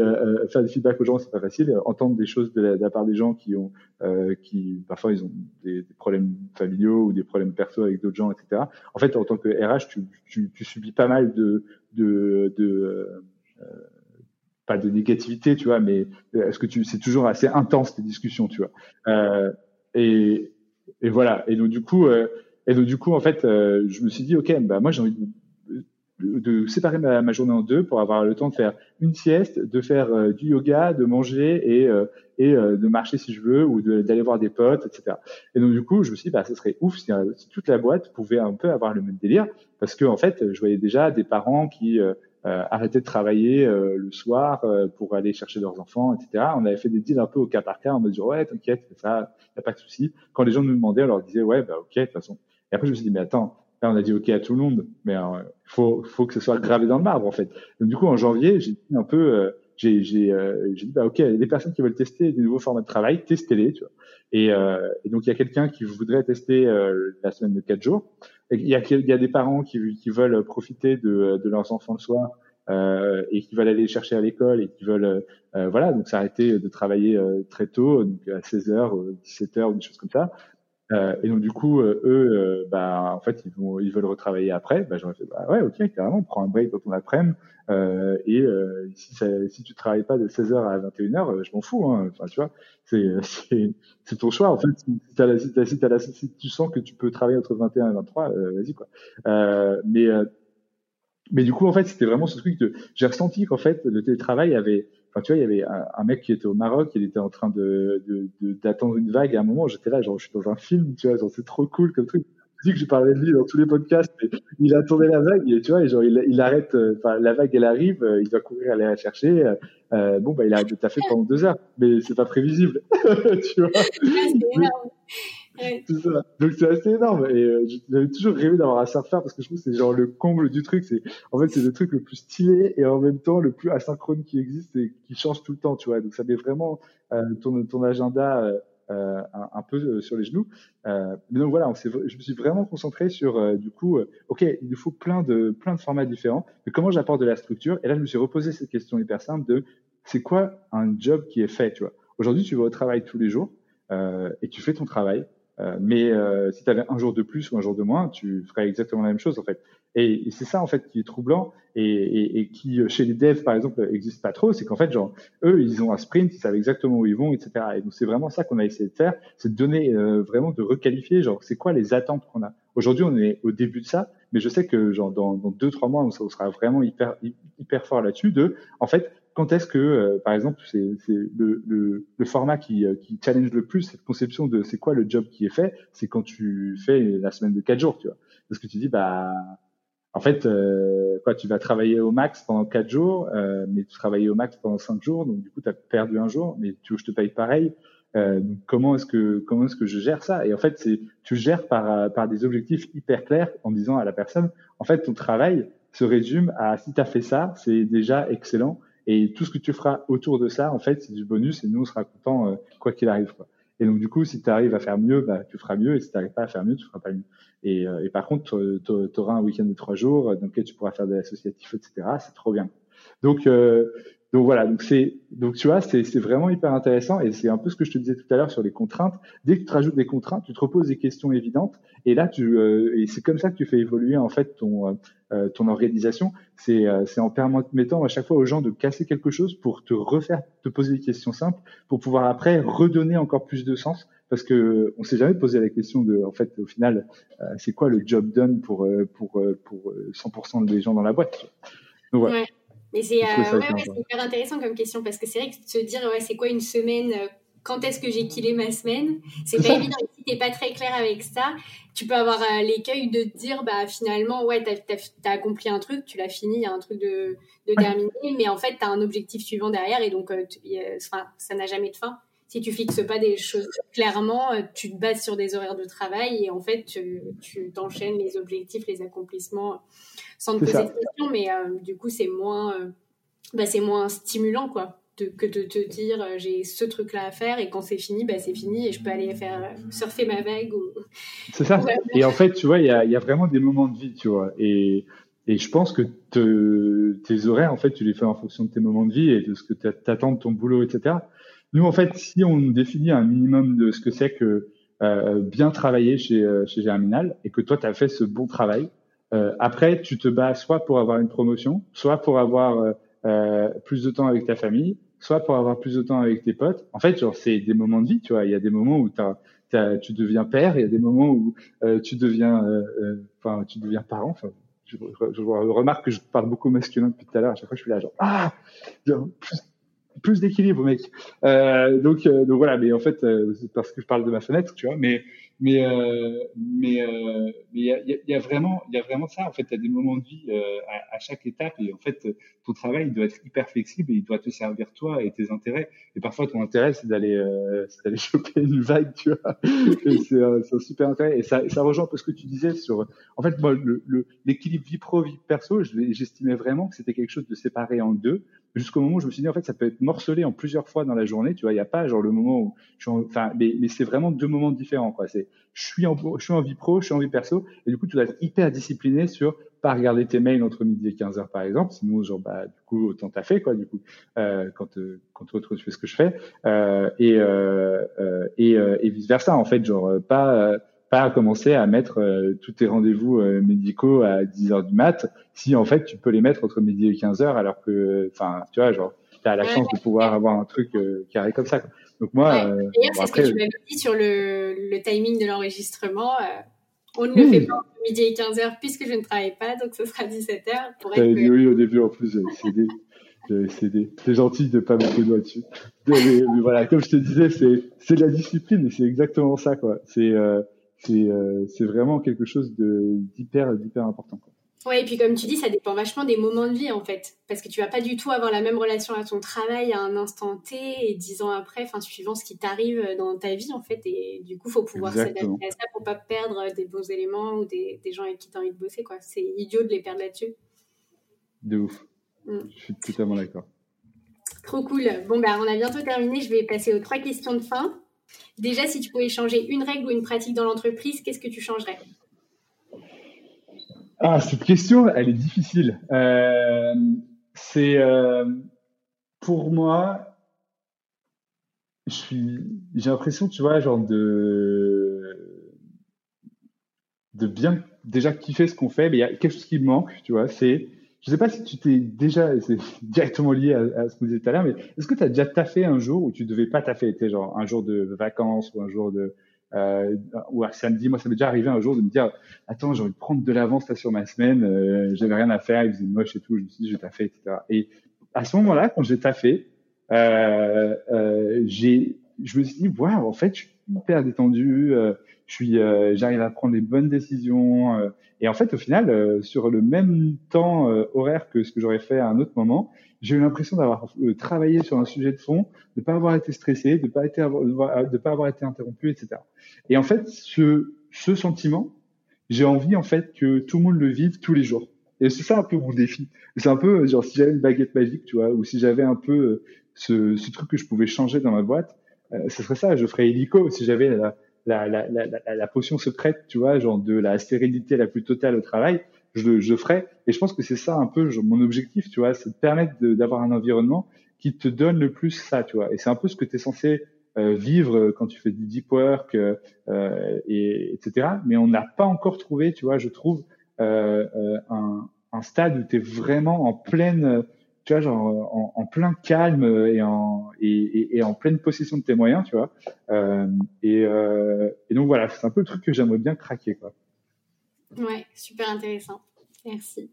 faire des feedbacks aux gens, c'est pas facile. Entendre des choses de la, de la part des gens qui ont, qui parfois ils ont des, des, problèmes familiaux ou des problèmes perso avec d'autres gens, etc. En fait, en tant que RH, tu, tu, tu subis pas mal de, de, de pas de négativité, tu vois, mais est-ce que tu, c'est toujours assez intense tes discussions, tu vois. Euh, et, et voilà. Et donc du coup, euh, et donc du coup, en fait, euh, je me suis dit, ok, bah moi j'ai envie de séparer ma, journée en deux pour avoir le temps de faire une sieste, de faire euh, du yoga, de manger et, euh, et euh, de marcher si je veux ou d'aller voir des potes, etc. Et donc du coup, je me suis dit, bah, ça serait ouf si, si, toute la boîte pouvait un peu avoir le même délire parce que en fait, je voyais déjà des parents qui arrêtaient de travailler le soir pour aller chercher leurs enfants, etc. On avait fait des deals un peu au cas par cas en me disant, ouais, t'inquiète, ça, y a pas de souci. Quand les gens nous demandaient, on leur disait, ouais, bah ok, de toute façon. Et après, je me suis dit, mais attends, Là, on a dit OK à tout le monde, mais il euh, faut, faut que ce soit gravé dans le marbre, en fait. Donc, du coup, en janvier, j'ai dit un peu, euh, j'ai, euh, dit, bah, OK, les personnes qui veulent tester des nouveaux formats de travail, testez-les, tu vois. Et, et donc, il y a quelqu'un qui voudrait tester la semaine de quatre jours. Il y a, il y a des parents qui, veulent profiter de, de leurs enfants le soir euh, et qui veulent aller chercher à l'école et qui veulent euh, voilà donc s'arrêter de travailler très tôt donc à 16h 17h ou des choses comme ça euh, et donc du coup, euh, eux, euh, bah, en fait, ils, vont, ils veulent retravailler après. Bah, j'aurais fait, bah ouais, ok, carrément, prends un break dans ton après-midi. Euh, et euh, si, ça, si tu travailles pas de 16h à 21h, je m'en fous. Hein. Enfin, tu vois, c'est, c'est, ton choix. En fait, si, t'as la, si, t'as, si, t'as la, si tu sens que tu peux travailler entre 21 et 23, vas-y quoi. mais mais du coup, en fait, c'était vraiment ce truc de. J'ai ressenti qu'en fait, le télétravail avait Enfin, tu vois, il y avait un, mec qui était au Maroc, il était en train de, d'attendre une vague. À un moment, j'étais là, genre, je suis dans un film, tu vois, genre, c'est trop cool comme truc. Je dis que je parlais de lui dans tous les podcasts, mais il attendait la vague, et tu vois, genre, il, il arrête, euh, la vague, elle arrive, euh, il va courir aller la chercher. Euh, bon, bah, il arrête de taffer pendant deux heures, mais c'est pas prévisible, tu vois. Donc c'est assez énorme. Et euh, j'avais toujours rêvé d'avoir un surfeur parce que je trouve que c'est genre le comble du truc. C'est en fait c'est le truc le plus stylé et en même temps le plus asynchrone qui existe et qui change tout le temps. Tu vois. Donc ça met vraiment euh, ton, ton agenda euh, euh un, un, peu euh, sur les genoux. Euh, mais donc voilà, on je me suis vraiment concentré sur du coup, ok, il nous faut plein de plein de formats différents. Mais comment j'apporte de la structure? Et là je me suis reposé cette question hyper simple de c'est quoi un job qui est fait Tu vois? Aujourd'hui tu vas au travail tous les jours. et tu fais ton travail, euh, mais euh, si tu avais un jour de plus ou un jour de moins, tu ferais exactement la même chose en fait. Et, c'est ça en fait qui est troublant et, et, et, qui chez les devs par exemple existe pas trop, c'est qu'en fait genre eux ils ont un sprint, ils savent exactement où ils vont, etc. Et donc c'est vraiment ça qu'on a essayé de faire, c'est de donner euh, vraiment de requalifier genre c'est quoi les attentes qu'on a. Aujourd'hui on est au début de ça, mais je sais que genre dans, dans deux trois mois on, sera vraiment hyper hyper fort là-dessus de en fait quand est-ce que, euh, par exemple, c'est le, le, le, format qui, euh, qui challenge le plus cette conception de c'est quoi le job qui est fait, c'est quand tu fais la semaine de quatre jours, tu vois. Parce que tu dis, bah, en fait, euh, quoi, tu vas travailler au max pendant quatre jours, euh, mais tu travailles au max pendant cinq jours, donc du coup, tu as perdu un jour, mais tu veux que je te paye pareil. Euh, donc comment est-ce que comment est-ce que je gère ça? Et en fait, c'est tu gères par par des objectifs hyper clairs en disant à la personne, en fait, ton travail se résume à si tu as fait ça, c'est déjà excellent. Et tout ce que tu feras autour de ça, en fait, c'est du bonus et nous, on sera content euh, quoi qu'il arrive. Quoi. Et donc, du coup, si tu arrives à faire mieux, bah, tu feras mieux. Et si tu n'arrives pas à faire mieux, tu feras pas mieux. Et, euh, et par contre, tu auras un week-end de trois jours dans lequel tu pourras faire des associatifs, etc. C'est trop bien. Donc, euh, donc voilà, donc c'est donc tu vois, c'est vraiment hyper intéressant et c'est un peu ce que je te disais tout à l'heure sur les contraintes. Dès que tu rajoutes des contraintes, tu te reposes des questions évidentes et là tu euh, et c'est comme ça que tu fais évoluer en fait ton euh, euh ton organisation. C'est euh, c'est en permettant à chaque fois aux gens de casser quelque chose pour te refaire te poser des questions simples pour pouvoir après redonner encore plus de sens parce que on s'est jamais posé la question de en fait au final c'est quoi le job done pour pour pour 100% des gens dans la boîte. Donc voilà. Mais c'est euh, hyper intéressant comme question parce que c'est vrai que se dire ouais, c'est quoi une semaine euh, quand est-ce que j'ai killé ma semaine C'est pas évident. Si t'es pas très clair avec ça, tu peux avoir euh, l'écueil de te dire, bah finalement, ouais, t'as as, accompli un truc, tu l'as fini, il y a un truc de, de terminé, mais en fait, t'as un objectif suivant derrière et donc, ça n'a jamais de fin. Si tu fixes pas des choses clairement, tu te bases sur des horaires de travail et en fait, tu t'enchaînes les objectifs, les accomplissements sans te poser de questions, mais euh, du coup, c'est moins, euh, bah, c'est moins stimulant, quoi. que de te dire euh, j'ai ce truc là à faire et quand c'est fini bah, c'est fini et je peux aller faire surfer ma vague ou... c'est ça. Et en fait tu vois il y a, y a, vraiment des moments de vie tu vois. Et, et je pense que te, tes horaires en fait tu les fais en fonction de tes moments de vie et de ce que tu attends de ton boulot etc nous en fait si on définit un minimum de ce que c'est que bien travailler chez, chez Germinal et que toi tu as fait ce bon travail euh, après, tu te bats soit pour avoir une promotion, soit pour avoir euh, euh, plus de temps avec ta famille, soit pour avoir plus de temps avec tes potes. En fait, genre, c'est des moments de vie, tu vois. Il y a des moments où tu deviens père, il y a des moments où tu deviens, enfin, tu deviens parent. Je, remarque que je parle beaucoup masculin depuis tout à l'heure. À chaque fois, je suis là, genre, ah, plus d'équilibre, mec. Euh, donc, euh, donc voilà, mais en fait, euh, c'est parce que je parle de ma fenêtre, tu vois, mais mais euh, mais euh, mais il y a, y a, vraiment il y a vraiment ça en fait, tu as des moments de vie euh, à, à, chaque étape et en fait ton travail doit être hyper flexible et il doit te servir toi et tes intérêts. Et parfois ton intérêt c'est d'aller c'est d'aller choper une vague, tu vois. c'est un super intérêt. Et ça ça rejoint un peu ce que tu disais sur en fait moi le l'équilibre vie pro vie perso, j'estimais vraiment que c'était quelque chose de séparé en deux. Jusqu'au moment où je me suis dit en fait ça peut être morcelé en plusieurs fois dans la journée tu vois. Il y a pas genre le moment où enfin mais, mais c'est vraiment deux moments différents quoi. C'est je suis en je suis en vie pro je suis en vie perso. Et du coup tu dois être hyper discipliné sur pas regarder tes mails entre midi et 15 heures par exemple. Sinon genre bah du coup autant t'as fait quoi du coup euh, quand euh, quand autre tu fais ce que je fais. Euh, et euh, euh et, euh, et vice versa en fait genre pas pas commencer à mettre euh, tous tes rendez-vous euh, médicaux à 10 heures du mat si en fait tu peux les mettre entre midi et 15 heures alors que enfin tu vois genre tu as la chance de pouvoir avoir un truc euh, qui arrive comme ça donc moi d'ailleurs c'est ce que tu m'avais dit sur le, le timing de l'enregistrement on ne le fait pas entre midi et 15 heures puisque je ne travaille pas donc ce sera 17 heures pour être que... oui au début en plus j'avais cédé C'est gentil de pas mettre le doigt dessus. Mais, voilà, comme je te disais, c'est c'est de la discipline et c'est exactement ça quoi. C'est c'est euh, c'est vraiment quelque chose de d'hyper d'hyper important. Quoi. Ouais, et puis comme tu dis, ça dépend vachement des moments de vie en fait, parce que tu vas pas du tout avoir la même relation à ton travail à un instant T et dix ans après, enfin suivant ce qui t'arrive dans ta vie en fait, et du coup faut pouvoir s'adapter à ça pour pas perdre des beaux éléments ou des, des gens avec qui t'as envie de bosser quoi. C'est idiot de les perdre là-dessus. De ouf. Mm. Je suis totalement d'accord. Trop cool. Bon ben on a bientôt terminé. Je vais passer aux trois questions de fin. Déjà, si tu pouvais changer une règle ou une pratique dans l'entreprise, qu'est-ce que tu changerais? Ah, cette question, elle est difficile. Euh, c'est euh, pour moi, j'ai l'impression, tu vois, genre de de bien déjà kiffer ce qu'on fait, mais il y a quelque chose qui me manque, tu vois, c'est je sais pas si tu t'es déjà, c'est directement lié à, ce que vous disait tout à l'heure, mais est-ce que tu as déjà taffé un jour où tu devais pas taffer, tu genre un jour de vacances ou un jour de, euh, ou un samedi, moi ça m'est déjà arrivé un jour de me dire, attends, j'ai envie de prendre de l'avance sur ma semaine, euh, j'avais rien à faire, il faisait moche et tout, je me suis dit, je vais taffer, etc. Et à ce moment-là, quand j'ai taffé, euh, j'ai, je me suis dit, waouh, en fait, je suis hyper détendu, je suis, euh, j'arrive à prendre les bonnes décisions. Euh, et en fait, au final, euh, sur le même temps horaire que ce que j'aurais fait à un autre moment, j'ai eu l'impression d'avoir travaillé sur un sujet de fond, de pas avoir été stressé, de pas été de pas avoir été interrompu, etc. Et en fait, ce, ce sentiment, j'ai envie en fait que tout le monde le vive tous les jours. Et c'est ça un peu mon défi. C'est un peu genre si j'avais une baguette magique, tu vois, ou si j'avais un peu ce, ce, truc que je pouvais changer dans ma boîte, ce serait ça. Je ferais hélico si j'avais la, la, la, la, la, potion secrète, tu vois, genre de la stérilité la plus totale au travail, je, je ferai. Et je pense que c'est ça un peu mon objectif, tu vois, c'est de permettre d'avoir un environnement qui te donne le plus ça, tu vois. Et c'est un peu ce que tu es censé euh, vivre quand tu fais du deep work, euh, et, etc. Mais on n'a pas encore trouvé, tu vois, je trouve, euh, euh un, un, stade où tu es vraiment en pleine tu vois, genre en, en, plein calme et en, et, et, en pleine possession de tes moyens, tu vois. Euh, et, euh, et, donc voilà, c'est un peu le truc que j'aimerais bien craquer, quoi. Ouais, super intéressant. Merci.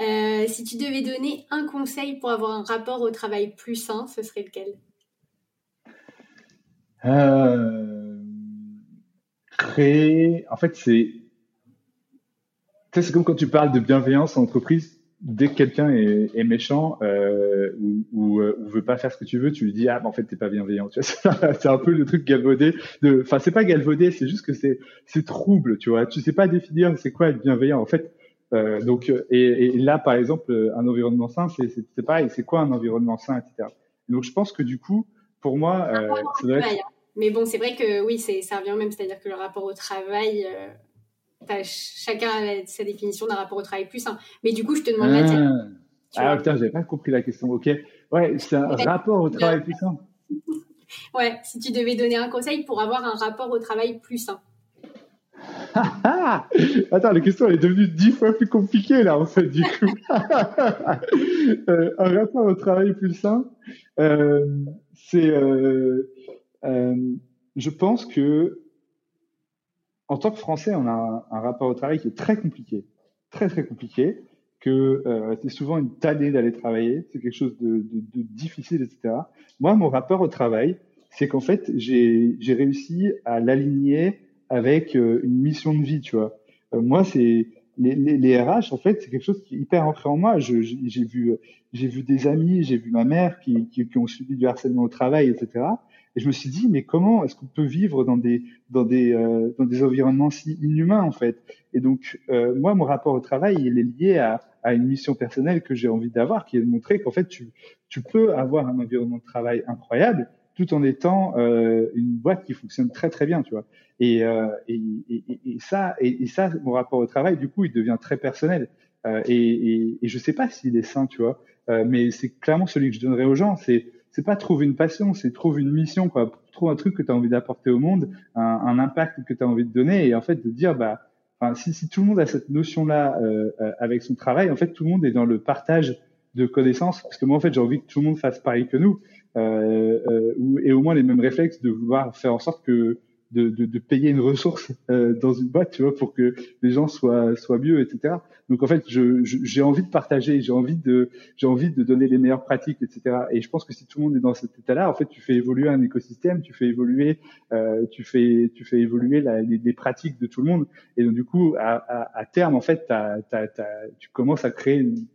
Euh, si tu devais donner un conseil pour avoir un rapport au travail plus sain, ce serait lequel? Créer. En fait, c'est. Tu sais, c'est comme quand tu parles de bienveillance en entreprise dès que quelqu'un est, est, méchant euh, ou, ou, euh, ou, veut pas faire ce que tu veux, tu lui dis ah mais en fait t'es pas bienveillant. Tu vois, c'est un peu le truc galvaudé. De, enfin c'est pas galvaudé, c'est juste que c'est c'est trouble. Tu vois, tu sais pas définir c'est quoi être bienveillant. En fait, euh, donc et, et, là par exemple un environnement sain, c'est c'est pareil. C'est quoi un environnement sain, etc. Donc je pense que du coup pour moi, euh, ça doit être... Mais bon, c'est vrai que oui, c'est ça revient même, c'est-à-dire que le rapport au travail. Chacun a sa définition d'un rapport au travail plus sain. Mais du coup, je te demande la tienne. Ah, ah putain, j'avais pas compris la question. Ok. Ouais, c'est un rapport au travail plus sain. ouais, si tu devais donner un conseil pour avoir un rapport au travail plus sain. Attends, la question elle est devenue dix fois plus compliquée là en fait du coup. euh, un rapport au travail plus sain, euh, c'est, euh je pense que en tant que Français, on a un, rapport au travail qui est très compliqué. très très compliqué, que euh, c'est souvent une tannée d'aller travailler, c'est quelque chose de, de, de, difficile, etc. Moi, mon rapport au travail, c'est qu'en fait, j'ai réussi à l'aligner avec euh, une mission de vie, tu vois. Euh, moi, c'est les, les, les, RH, en fait, c'est quelque chose qui est hyper ancré en moi. J'ai vu, vu des amis, j'ai vu ma mère qui, qui, qui, ont subi du harcèlement au travail, etc. Et je me suis dit, mais comment est-ce qu'on peut vivre dans des dans des euh, dans des environnements si inhumains en fait? Et donc euh, moi, mon rapport au travail, il est lié à, à une mission personnelle que j'ai envie d'avoir, qui est de montrer qu'en fait, tu tu peux avoir un environnement de travail incroyable tout en étant euh, une boîte qui fonctionne très très bien, tu vois. Et, euh, et, et, et, ça, et, ça, mon rapport au travail, du coup, il devient très personnel. Euh, et, et, je sais pas s'il est sain, tu vois. Euh, mais c'est clairement celui que je donnerais aux gens. C'est c'est pas trouver une passion, c'est trouver une mission, quoi. Trouve un truc que tu as envie d'apporter au monde, un, un impact que tu as envie de donner, et en fait de dire, bah, enfin, si, si tout le monde a cette notion-là euh, euh, avec son travail, en fait, tout le monde est dans le partage de connaissances, parce que moi, en fait, j'ai envie que tout le monde fasse pareil que nous, euh, euh, et au moins les mêmes réflexes de vouloir faire en sorte que de, de, de, payer une ressource euh, dans une boîte, tu vois, pour que les gens soient soient mieux, etc. Donc en fait, je, j'ai envie de partager, j'ai envie de j'ai envie de donner les meilleures pratiques, etc. Et je pense que si tout le monde est dans cet état-là, en fait, tu fais évoluer un écosystème, tu fais évoluer, euh, tu fais tu fais évoluer la, les, pratiques de tout le monde. Et donc du coup, à, à, à terme, en fait, tu commences à créer une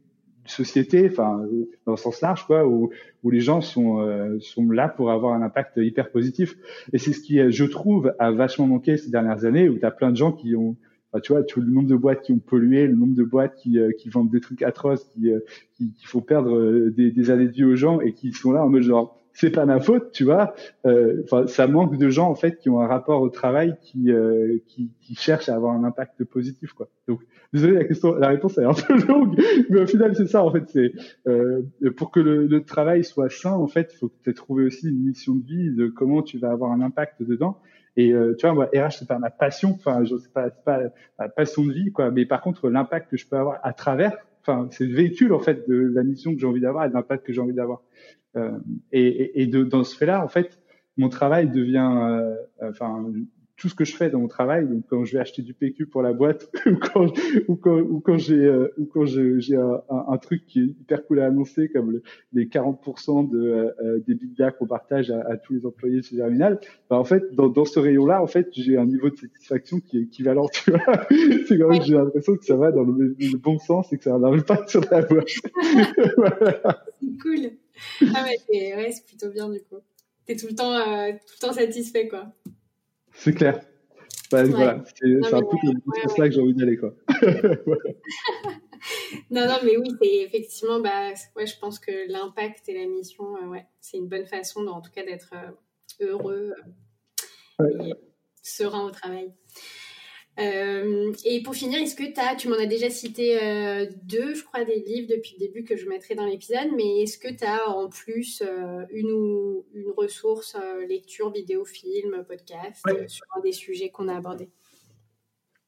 société, enfin dans le sens large, quoi, où, où les gens sont euh, sont là pour avoir un impact hyper positif. Et c'est ce qui, je trouve, a vachement manqué ces dernières années, où tu as plein de gens qui ont, tu vois, le nombre de boîtes qui ont pollué, le nombre de boîtes qui, euh, qui vendent des trucs atroces, qui, euh, qui, qui font perdre des, des années de vie aux gens et qui sont là en mode genre c'est pas ma faute, tu vois. Euh, enfin, ça manque de gens en fait qui ont un rapport au travail qui, euh, qui, qui cherchent à avoir un impact positif, quoi. Donc, désolé, la question, la réponse est un peu longue, mais au final c'est ça en fait. C'est euh, pour que le, le, travail soit sain, en fait, faut que tu aies trouvé aussi une mission de vie de comment tu vas avoir un impact dedans. Et euh, tu vois, moi, RH c'est pas ma passion, enfin, je sais pas, c'est pas ma passion de vie, quoi. Mais par contre, l'impact que je peux avoir à travers, enfin, c'est le véhicule en fait de la mission que j'ai envie d'avoir et de l'impact que j'ai envie d'avoir. Euh, et, et de, dans ce fait-là, en fait, mon travail devient, euh, enfin, tout ce que je fais dans mon travail, donc quand je vais acheter du PQ pour la boîte, ou quand, ou quand, ou quand j'ai, euh, ou quand j'ai un, un, truc qui est hyper cool à annoncer, comme les 40% de, euh, des big qu'on partage à, à, tous les employés chez Germinal, bah, en fait, dans, dans ce rayon-là, en fait, j'ai un niveau de satisfaction qui est équivalent, tu vois. C'est quand même j'ai l'impression que ça va dans le, bon sens et que ça n'arrive pas sur la boîte. voilà. C'est cool. Ah ouais, c'est ouais, plutôt bien du coup. T'es tout le temps, euh, tout le temps satisfait, quoi. C'est clair. Bah, Voilà, c'est un peu comme ouais, ça que j'ai envie d'aller, quoi. non, non, mais oui, c'est effectivement, bah, ouais, je pense que l'impact et la mission, euh, ouais, c'est une bonne façon, en tout cas, d'être euh, heureux et serein au travail. Euh, et pour finir, est-ce que as, tu m'en as déjà cité euh, deux, je crois, des livres depuis le début que je mettrai dans l'épisode, mais est-ce que tu as en plus euh, une, ou, une ressource, lecture, vidéo, film, podcast, ouais. sur un des sujets qu'on a abordés?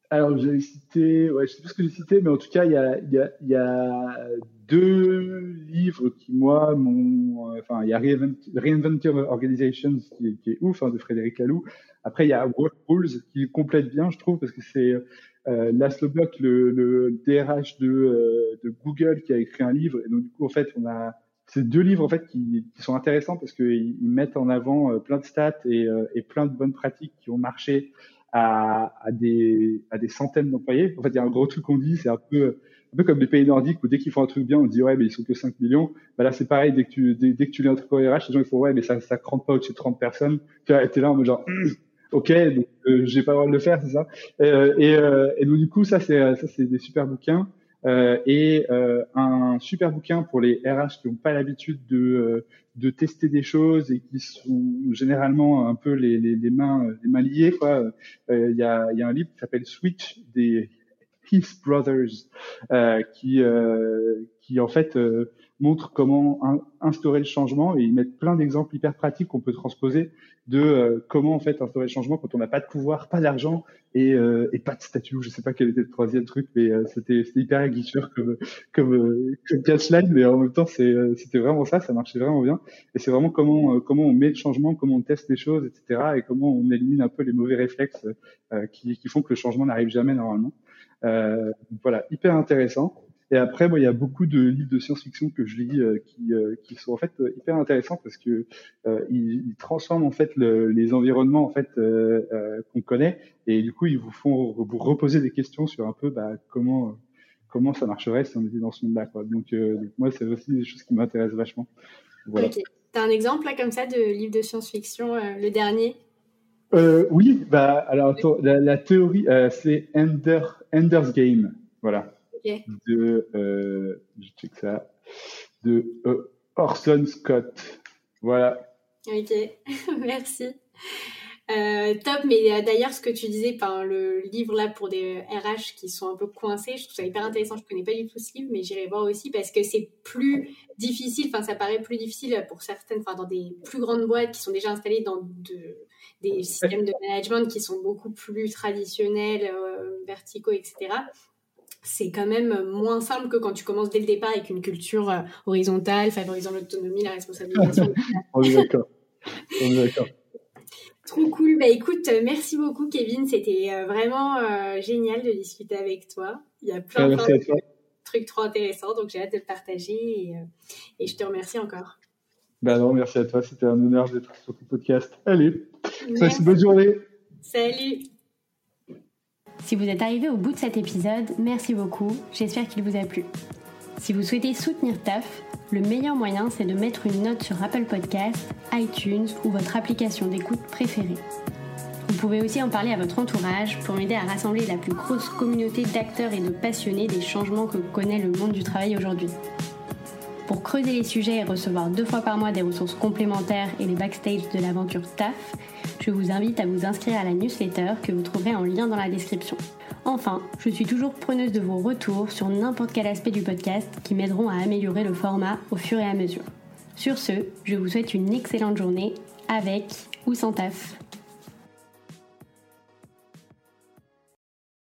Alors, j'ai cité, ouais, je sais plus ce que j'ai cité, mais en tout cas, il y a, y, a, y a deux livres qui, moi, m'ont. Enfin, il y a Reinventing Organizations qui est, qui est ouf, hein, de Frédéric Laloux. Après, il y a Work Rules qui complète bien, je trouve, parce que c'est euh, Laszlo Bock, le, le DRH de, euh, de, Google, qui a écrit un livre. Et donc, du coup, en fait, on a ces deux livres en fait qui, qui sont intéressants parce qu'ils mettent en avant euh, plein de stats et, euh, et, plein de bonnes pratiques qui ont marché à, à des, à des centaines d'employés. En fait, il y a un gros truc qu'on dit, c'est un peu un peu comme les pays nordiques où dès qu'ils font un truc bien, on dit ouais mais ils sont que 5 millions. Bah là c'est pareil, dès que tu dès, que tu lis un truc au RH, les gens ils font ouais mais ça ça crante pas au-dessus de 30 personnes. Tu vois, t'es là en mode genre ok, donc euh, j'ai pas le droit de le faire, c'est ça. Euh, et, euh, et, donc du coup, ça c'est ça c'est des super bouquins euh, et euh, un super bouquin pour les RH qui n'ont pas l'habitude de de tester des choses et qui sont généralement un peu les, les, les mains les mains liées quoi. Il y a y a un livre qui s'appelle Switch des Heath Brothers qui qui en fait montre comment instaurer le changement et ils mettent plein d'exemples hyper pratiques qu'on peut transposer de euh, comment en fait instaurer le changement quand on n'a pas de pouvoir, pas d'argent et, euh, et, pas de statut. Je sais pas quel était le troisième truc, mais euh, c'était hyper aguicheur comme comme, comme catchline, mais en même temps c'était vraiment ça, ça marchait vraiment bien. Et c'est vraiment comment comment on met le changement, comment on teste les choses, etc. Et comment on élimine un peu les mauvais réflexes qui, qui font que le changement n'arrive jamais normalement. Voilà, hyper intéressant. Et après, moi, il y a beaucoup de livres de science-fiction que je lis euh, qui, euh, qui sont en fait euh, hyper intéressants parce que ils, transforment en fait le, les environnements en fait qu'on connaît et du coup ils vous font vous reposer des questions sur un peu bah, comment comment ça marcherait si on était dans ce monde-là. Quoi. Donc, moi, c'est aussi des choses qui m'intéressent vachement. Voilà. T'as un exemple là comme ça de livre de science-fiction, le dernier? Euh, Oui, bah alors la, la théorie, c'est Ender, Ender's Game. Voilà de, euh, je check ça, de euh, Orson Scott. Voilà. Ok, merci. Euh, top, mais euh, d'ailleurs, ce que tu disais, par le livre là pour des RH qui sont un peu coincés, je trouve ça hyper intéressant. Je connais pas du tout ce livre, mais j'irai voir aussi parce que c'est plus difficile. Enfin, ça paraît plus difficile pour certaines, enfin, dans des plus grandes boîtes qui sont déjà installées dans de, des systèmes de management qui sont beaucoup plus traditionnels, verticaux, etc c'est quand même moins simple que quand tu commences dès le départ avec une culture euh, horizontale, favorisant l'autonomie, la responsabilisation. On est d'accord. On est d'accord. Trop cool. Bah écoute, euh, merci beaucoup Kevin. C'était euh, vraiment génial de discuter avec toi. Il y a plein, de trucs trop intéressants, donc j'ai hâte de le partager et, et, je te remercie encore. Bah non, merci à toi. C'était un honneur d'être sur ton podcast. Allez, passe une bonne journée. Salut. Si vous êtes arrivé au bout de cet épisode, merci beaucoup, j'espère qu'il vous a plu. Si vous souhaitez soutenir TAF, le meilleur moyen c'est de mettre une note sur Apple Podcasts, iTunes ou votre application d'écoute préférée. Vous pouvez aussi en parler à votre entourage pour m'aider à rassembler la plus grosse communauté d'acteurs et de passionnés des changements que connaît le monde du travail aujourd'hui. Pour creuser les sujets et recevoir deux fois par mois des ressources complémentaires et les backstage de l'aventure TAF, je vous invite à vous inscrire à la newsletter que vous trouverez en lien dans la description. Enfin, je suis toujours preneuse de vos retours sur n'importe quel aspect du podcast qui m'aideront à améliorer le format au fur et à mesure. Sur ce, je vous souhaite une excellente journée avec ou sans taf.